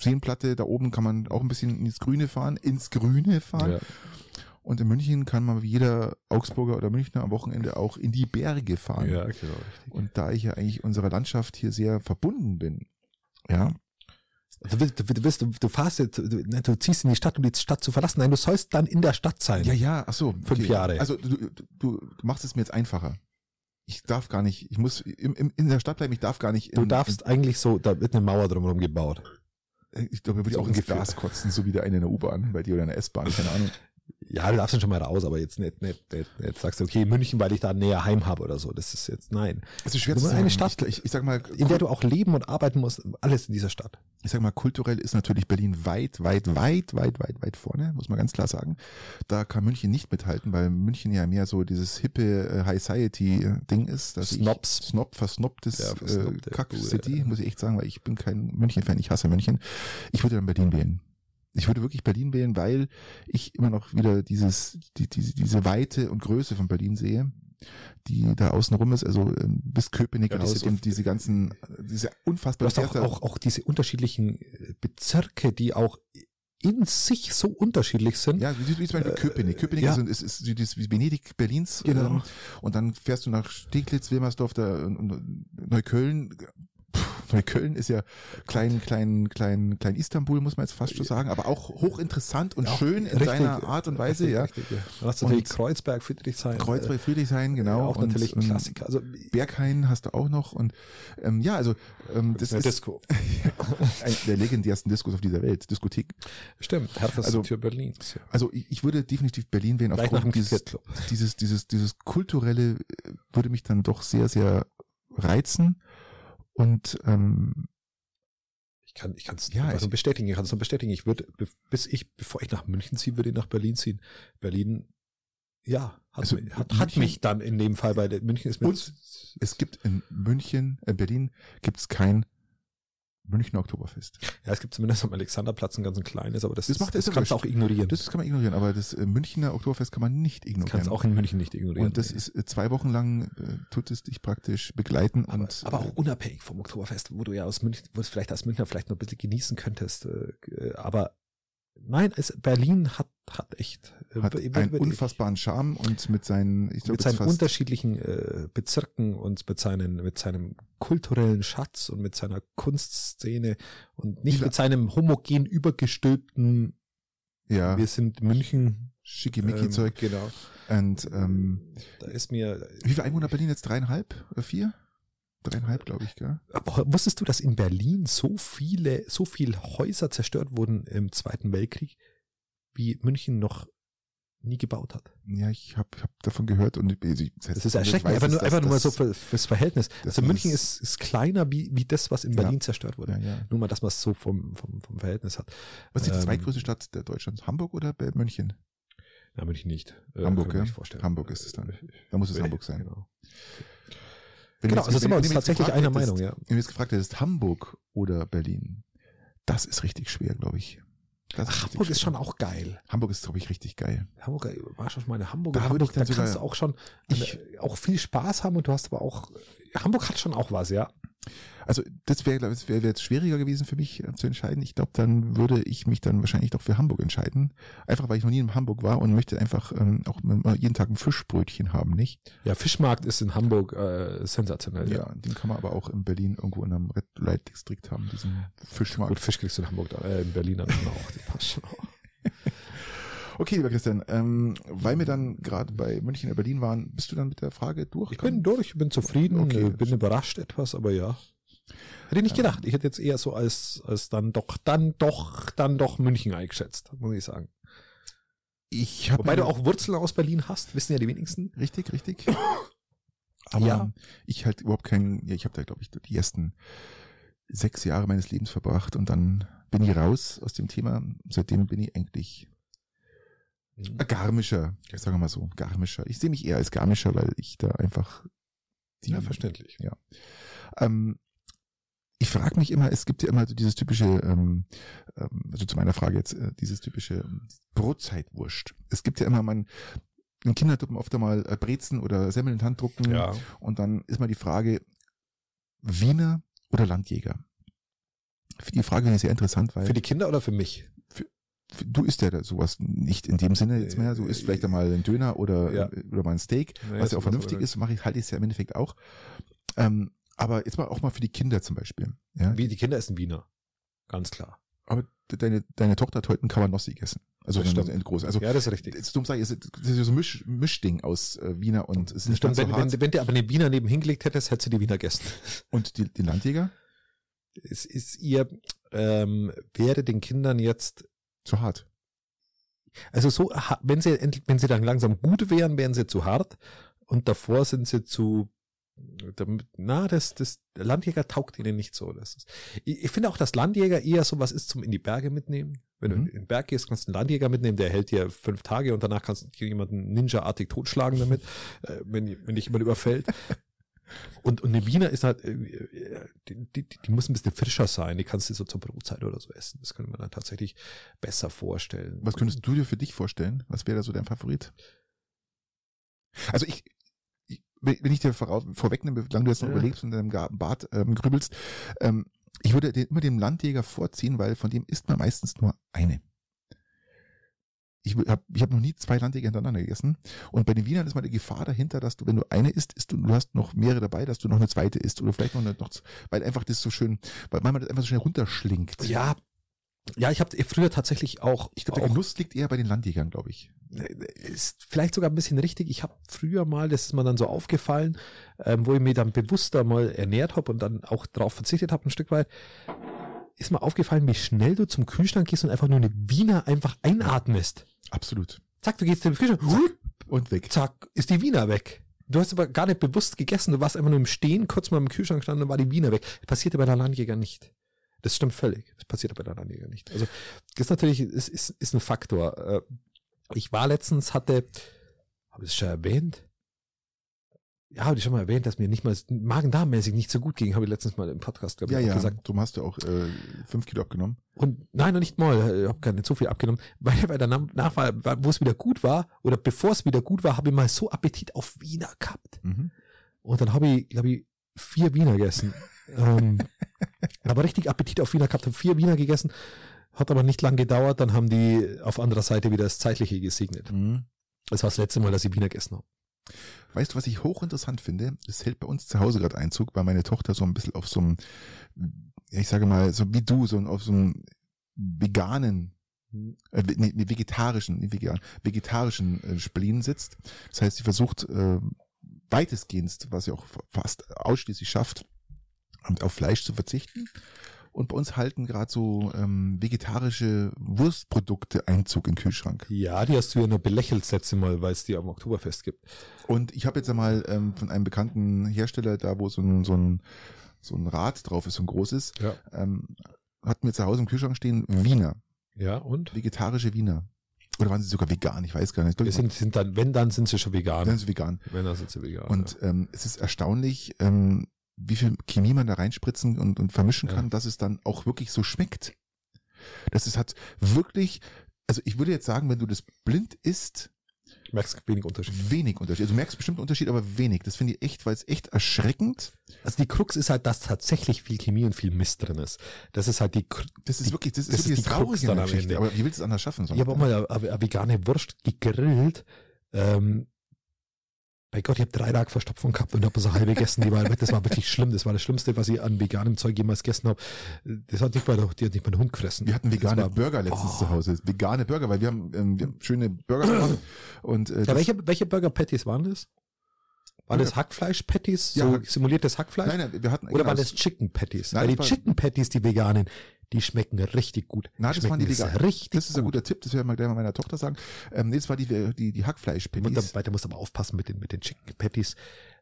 Seenplatte, da oben kann man auch ein bisschen ins Grüne fahren, ins Grüne fahren. Ja. Und in München kann man wie jeder Augsburger oder Münchner am Wochenende auch in die Berge fahren. ja, genau. Und da ich ja eigentlich unserer Landschaft hier sehr verbunden bin, ja, Du, du, du, du, du fahrst jetzt, du, ne, du ziehst in die Stadt, um die Stadt zu verlassen. Nein, du sollst dann in der Stadt sein. ja, ja, ach so, Fünf Jahre. Also du, du, du machst es mir jetzt einfacher. Ich darf gar nicht, ich muss im, im, in der Stadt bleiben, ich darf gar nicht. Du in, darfst eigentlich so, da wird eine Mauer drumherum gebaut. In, ich glaube, würde ich auch ins ungefähr. Glas kotzen, so wie der eine in der U-Bahn bei dir oder in der S-Bahn, keine Ahnung. Ja, du darfst dann schon mal raus, aber jetzt nicht, nicht, nicht, nicht sagst du, okay, München, weil ich da näher heim habe oder so. Das ist jetzt, nein. Es ist schwer zu sagen. eine Stadt- ich, ich, sag mal, In der du auch leben und arbeiten musst, alles in dieser Stadt. ich sag mal, kulturell ist natürlich Berlin weit, weit, weit, weit, weit, weit vorne, muss man ganz klar sagen. Da kann München nicht mithalten, weil München ja mehr so dieses hippe äh, High Society Ding ist. Dass Snobs. Ich, Snob, versnobtes Ja, äh, versnobte Kack Bude, City, ja. muss ich echt sagen, weil ich bin kein München-Fan, ich hasse München. Ich würde dann Berlin wählen. Ich würde wirklich Berlin wählen, weil ich immer noch wieder dieses, die, diese, diese Weite und Größe von Berlin sehe, die da außen rum ist, also ähm, bis Köpenick Ja, raus und diese ganzen, diese Du unfassbar hast auch, auch, auch diese unterschiedlichen äh, Bezirke, die auch in sich so unterschiedlich sind. Ja, wie, wie zum Beispiel Äh, Köpenick. Köpenick ja. ist, ist, ist, ist, Venedig Berlins. Genau. Ähm, und dann fährst du nach Steglitz, Wilmersdorf, da, und, und Neukölln. Neukölln ist ja klein, klein, klein, klein Istanbul, muss man jetzt fast schon sagen, aber auch hochinteressant und Ja, schön in richtig. seiner Art und Weise, Richtig, ja. richtig, ja. Dann hast du natürlich Kreuzberg, Friedrichshain. Kreuzberg, Friedrichshain, äh, genau. Auch und, natürlich ein und Klassiker. Also, Berghain hast du auch noch und ähm, ja, also ähm, das eine ist Disco. ein der legendärsten Diskos auf dieser Welt, Diskothek. Stimmt, härteste Also- Tür Berlins. Ja. Also ich, würde definitiv Berlin wählen aufgrund dieses, dieses, dieses, dieses kulturelle äh, würde mich dann doch sehr, sehr reizen. Und ähm, Ich kann, ich kann es Ja, also bestätigen. Ich kann es nur bestätigen. Ich würde, bis ich, bevor ich nach München ziehe, würde ich nach Berlin ziehen. Berlin, ja, hat, Also, mich, hat, hat München- mich dann in dem Fall bei München ist mir Und es gibt in München, äh, Berlin gibt es kein Münchner Oktoberfest. ja, es gibt zumindest am Alexanderplatz ein ganz ein kleines, aber das, Das macht- das ist kannst du auch ignorieren. Das kann man ignorieren, aber das äh, Münchner Oktoberfest kann man nicht Das ignorieren. kannst du auch in München nicht ignorieren. und das nee. ist äh, zwei Wochen lang äh, tut es dich praktisch begleiten aber, und aber auch äh, unabhängig vom Oktoberfest, wo du ja aus München, wo es vielleicht als Münchner vielleicht noch ein bisschen genießen könntest. äh, Aber nein, es, Berlin hat, hat echt äh, hat über- einen über- unfassbaren Charme und mit seinen, ich glaube, mit seinen unterschiedlichen äh, Bezirken und mit seinen mit seinem kulturellen Schatz und mit seiner Kunstszene und nicht mit seinem homogen übergestülpten ja, wir sind München Schickimicki-Zeug. ähm, genau Und ähm, da ist mir wie viele Einwohner Berlin jetzt? Dreieinhalb oder vier? Dreieinhalb, glaube ich, gell? aber wusstest du dass in Berlin so viele so viele Häuser zerstört wurden im Zweiten Weltkrieg wie München noch nie gebaut hat Ja, ich habe hab davon gehört und ich, ich, das ist erschreckend einfach nur, einfach nur mal so für, fürs Verhältnis das also München ist- ist, kleiner wie wie das was in Ja. Berlin zerstört wurde Ja, ja. nur mal dass man es so vom, vom vom Verhältnis hat Was ist die Ähm, zweitgrößte Stadt der Deutschlands? Hamburg oder München? Ja, München nicht. Äh, Hamburg, man ja? Hamburg ist es dann. Äh, Da muss es äh, Hamburg sein. Genau, Wenn genau du also jetzt- sind wir uns jetzt tatsächlich einer hättest- Meinung, ja. Wenn du jetzt gefragt hättest, Hamburg oder Berlin, das ist richtig schwer, glaube ich. Das Ach, Hamburg ist schon auch geil. Hamburg ist, glaube ich, richtig geil. Hamburg äh, war schon mal eine Hamburg. Da Hamburg ich, da kannst sogar- du auch schon Ich- eine, auch viel Spaß haben und du hast aber auch Hamburg hat schon auch was, ja. Also das wäre, glaube ich, wäre wär jetzt schwieriger gewesen für mich äh, zu entscheiden. Ich glaube, dann würde ich mich dann wahrscheinlich doch für Hamburg entscheiden. Einfach weil ich noch nie in Hamburg war und möchte einfach ähm, auch mal jeden Tag ein Fischbrötchen haben, nicht? Ja, Fischmarkt ist in Hamburg äh, sensationell. Ja, den kann man aber auch in Berlin irgendwo in einem Red Light Distrikt haben, diesen Fischmarkt. Gut, Fisch kriegst du in Hamburg, äh, in Berlin dann auch. Das passt schon auch. Okay, lieber Christian, ähm, weil wir dann gerade bei München und Berlin waren, bist du dann mit der Frage durch? Ich bin durch, bin zufrieden, Okay. äh, bin überrascht etwas, aber ja. Hätte ich nicht gedacht. Ich hätte jetzt eher so als, als dann doch, dann doch, dann doch München eingeschätzt, muss ich sagen. Ich Wobei du auch Wurzeln aus Berlin hast, wissen ja die wenigsten. Richtig, richtig. Aber Ja. ich halt überhaupt keinen, ja, ich habe da, glaube ich, die ersten sechs Jahre meines Lebens verbracht und dann bin ich raus aus dem Thema. Seitdem bin ich eigentlich ein Garmischer, sagen wir mal so, Garmischer. Ich sehe mich eher als Garmischer, weil ich da einfach die, Ja, verständlich. ähm, ich frage mich immer, es gibt ja immer so dieses typische, ähm, ähm, also zu meiner Frage jetzt, äh, dieses typische ähm, Brotzeitwurst. Es gibt ja immer, man, in man oft einmal äh, Brezen oder Semmeln in Hand drucken Ja. und dann ist mal die Frage, Wiener oder Landjäger? Die Frage finde ich sehr interessant, weil Für die Kinder oder für mich? du isst ja da sowas nicht in dem Sinne jetzt mehr, du isst vielleicht einmal einen Döner oder, Ja. oder mal ein Steak, was ja auch vernünftig ist, mache ich, halte ich es ja im Endeffekt auch. Ähm, aber jetzt mal auch mal für die Kinder zum Beispiel. Ja? Wie, die Kinder essen Wiener. Ganz klar. Aber deine, deine Tochter hat heute einen Kawanossi gegessen. Also Das stimmt. große. Also ja, das ist richtig. jetzt dumm sage ich, es ist das ist so ein Misch, Mischding aus äh, Wiener und es ist nicht Stimmt, ganz wenn, so hart. wenn, wenn du aber eine Wiener neben hingelegt hättest, hättest du die Wiener gegessen. und die, die Landjäger Es ist ihr, ähm, wäre den Kindern jetzt zu hart. Also so, wenn sie, wenn sie dann langsam gut wären, wären sie zu hart und davor sind sie zu, damit, na, das, das, der Landjäger taugt ihnen nicht so. Das ist, ich, ich finde auch, dass Landjäger eher sowas ist zum in die Berge mitnehmen. Wenn Mhm. du in den Berg gehst, kannst du einen Landjäger mitnehmen, der hält dir fünf Tage und danach kannst du jemanden ninja-artig totschlagen damit, äh, wenn, wenn dich jemand überfällt. Und, und eine Wiener ist halt, äh, die, die, die muss ein bisschen frischer sein. Die kannst du so zur Brotzeit oder so essen. Das könnte man dann tatsächlich besser vorstellen. Was könntest du dir für dich vorstellen? Was wäre da so dein Favorit? Also ich wenn ich dir voraus, vorwegnehme, wie lange du jetzt noch Ja. überlegst und in deinem Garten- Bad ähm, grübelst, ähm, ich würde den, immer den Landjäger vorziehen, weil von dem isst man meistens nur eine. Ich habe ich hab noch nie zwei Landjäger hintereinander gegessen. Und bei den Wienern ist mal die Gefahr dahinter, dass du, wenn du eine isst, isst du, du hast noch mehrere dabei, dass du noch eine zweite isst oder vielleicht noch eine, noch, weil einfach das so schön, weil man das einfach so schnell runterschlingt. Ja, ja, ich habe früher tatsächlich auch, Ich glaube, der Genuss liegt eher bei den Landjägern, glaube ich. ist vielleicht sogar ein bisschen richtig. Ich habe früher mal, das ist mir dann so aufgefallen, ähm, wo ich mich dann bewusster mal ernährt habe und dann auch darauf verzichtet habe ein Stück weit, ist mir aufgefallen, wie schnell du zum Kühlschrank gehst und einfach nur eine Wiener einfach einatmest. Absolut. Zack, du gehst zum Kühlschrank, Und weg. zack, ist die Wiener weg. Du hast aber gar nicht bewusst gegessen, du warst einfach nur im Stehen, kurz mal im Kühlschrank gestanden und war die Wiener weg. Das passierte bei der Landjäger nicht. Das stimmt völlig. Das passiert bei der Landjäger nicht. Also, das ist natürlich, ist, ist, ist ein Faktor. Äh, Ich war letztens, hatte, habe ich es schon erwähnt? Ja, habe ich schon mal erwähnt, dass mir nicht mal Magen-Darm-mäßig nicht so gut ging, habe ich letztens mal im Podcast, glaube ich, Ja, ja. gesagt. Darum hast du auch äh, fünf Kilo abgenommen. Und nein, noch nicht mal, ich habe gar nicht so viel abgenommen, weil bei der Nam- Nachwahl, wo es wieder gut war, oder bevor es wieder gut war, habe ich mal so Appetit auf Wiener gehabt. Mhm. Und dann habe ich, glaube ich, vier Wiener gegessen. ähm, aber richtig Appetit auf Wiener gehabt, habe vier Wiener gegessen, hat aber nicht lang gedauert, dann haben die auf anderer Seite wieder das Zeitliche gesegnet. Mhm. Das war das letzte Mal, dass ich Wiener gegessen habe. Weißt du, was ich hochinteressant finde? Das hält bei uns zu Hause gerade Einzug, weil meine Tochter so ein bisschen auf so einem, ich sage mal, so wie du, so auf so einem veganen, äh, nee, nee, vegetarischen, nicht vegan, vegetarischen äh, Spleen sitzt. Das heißt, sie versucht äh, weitestgehend, was sie auch fast ausschließlich schafft, auf Fleisch zu verzichten. Und bei uns halten gerade so ähm, vegetarische Wurstprodukte Einzug im Kühlschrank. Ja, die hast du ja nur belächelt das letzte Mal, weil es die am Oktoberfest gibt. Und ich habe jetzt einmal ähm, von einem bekannten Hersteller, da wo so ein, so ein, so ein Rad drauf ist, so ein großes, Ja. ähm, hatten wir zu Hause im Kühlschrank stehen Wiener, Ja, und? vegetarische Wiener. Oder waren sie sogar vegan? Ich weiß gar nicht. Wir sind, sind dann, wenn, dann sind sie schon vegan. Dann sind sie vegan. Wenn, dann sind sie vegan. Und ähm, es ist erstaunlich, ähm, wie viel Chemie man da reinspritzen und, und vermischen Ja. kann, dass es dann auch wirklich so schmeckt. Das ist hat wirklich, also ich würde jetzt sagen, wenn du das blind isst, Merkst wenig Unterschied. Wenig Unterschied. Also du merkst bestimmt Unterschied, aber wenig. Das finde ich echt, weil es echt erschreckend. Also die Krux ist halt, dass tatsächlich viel Chemie und viel Mist drin ist. Das ist halt die, Das ist wirklich, das ist das wirklich ist die Krux dann am. Ende. Aber wie willst du es anders schaffen? Ich habe auch mal eine, eine vegane Wurst gegrillt. Ähm, bei Gott, ich habe drei Tage Verstopfung gehabt und habe so halbe gegessen. Die war, das war wirklich schlimm. Das war das Schlimmste, was ich an veganem Zeug jemals gegessen habe. Das hat nicht mal, die hat nicht mal der Hund gefressen. Wir hatten vegane war- Burger letztens Oh. zu Hause. Vegane Burger, weil wir haben, ähm, wir haben schöne Burger gemacht. Und äh, Ja, welche, welche Burger Patties waren das? Waren das Hackfleisch-Patties? Ja, so Hack- simuliertes Hackfleisch? nein, nein, wir hatten Oder genau, waren das Chicken Patties? Nein, Weil die das war- Chicken Patties, die veganen, die schmecken richtig gut. Nein, das waren die veganen. richtig Das ist ein gut. guter Tipp, das werde ich mal gleich mal meiner Tochter sagen. Ähm, nee, das war die, die, die hackfleisch Und da, weiter musst du aber aufpassen mit den, mit den Chicken Patties.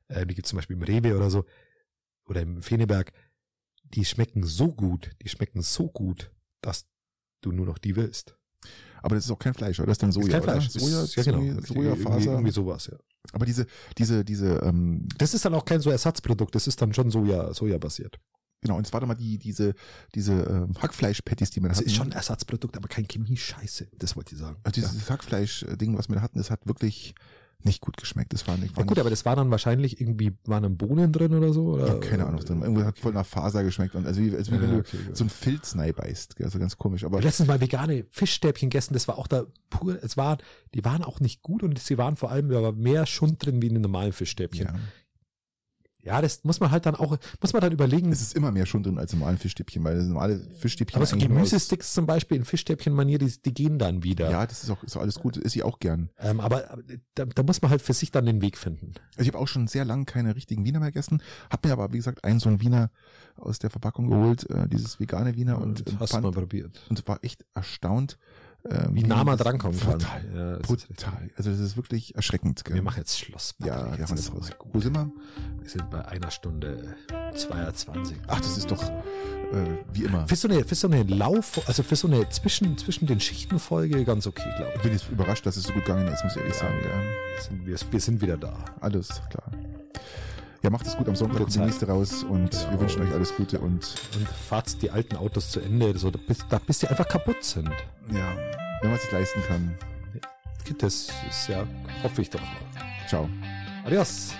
Äh, die gibt's zum Beispiel im Rewe oder so. Oder im Feneberg. Die schmecken so gut, die schmecken so gut, dass du nur noch die willst. Aber das ist auch kein Fleisch, oder? Das ist dann Soja, ist kein oder? Fleisch. Soja, ist, ja, genau. Soja, Irgendwie, Sojafaser. irgendwie sowas, ja. Aber diese, diese, diese, ähm, Das ist dann auch kein so Ersatzprodukt, das ist dann schon Soja, Soja basiert. Genau, und es war doch mal die, diese, diese ähm, Hackfleisch-Patties, die da Das hatten. ist schon ein Ersatzprodukt, aber kein Chemie-Scheiße. Das wollte ich sagen. Also dieses Hackfleisch-Ding, was wir da hatten, das hat wirklich nicht gut geschmeckt. Das war nicht, Ja war gut, nicht, aber das war dann wahrscheinlich irgendwie, waren dann Bohnen drin oder so? Oder? ja, keine Ahnung, drin war. Irgendwie hat voll nach Faser geschmeckt und also wie, als wenn Ja, du okay, so ein Filz beißt, also ganz komisch. Aber letztens mal vegane Fischstäbchen gegessen, das war auch da pur, es war, die waren auch nicht gut und sie waren vor allem, da war mehr Schund drin wie in den normalen Fischstäbchen. Ja, das muss man halt dann auch, muss man dann überlegen. es ist immer mehr schon drin als im normalen Fischstäbchen, weil das normale Fischstäbchen aber so Gemüsesticks zum Beispiel in Fischstäbchen-Manier, die, die gehen dann wieder. Ja, das ist auch, ist auch alles gut, ist ich auch gern. Ähm, aber da, da muss man halt für sich dann den Weg finden. Also ich habe auch schon sehr lange keine richtigen Wiener mehr gegessen, habe mir aber, wie gesagt, einen so einen Wiener aus der Verpackung geholt, äh, dieses vegane Wiener und, Das äh, hast fand, mal probiert. und war echt erstaunt, äh, Wie nah man drankommen kann. Ja, brutal. Also das ist wirklich erschreckend. gell? Wir machen jetzt Schluss. ja, Patrick. ja, jetzt ist gut. Wo sind wir? Wir sind bei einer Stunde 22. Ach, das ist doch äh, wie immer. Für so eine, für so eine Lauf, also für so eine zwischen, zwischen den Schichtenfolge ganz okay, glaube Ich bin jetzt überrascht, dass es so gut gegangen ist, muss ich ehrlich Ja, sagen. ja. Ich. Wir sind, wir, wir sind wieder da. Alles klar. Ja, macht es gut am Sonntag, genießt raus und genau. wir wünschen euch alles Gute und. Und fahrt die alten Autos zu Ende, so, bis, da, bis sie einfach kaputt sind. Ja, wenn man es sich leisten kann. Das ist ja, hoffe ich doch. Ciao. Adios.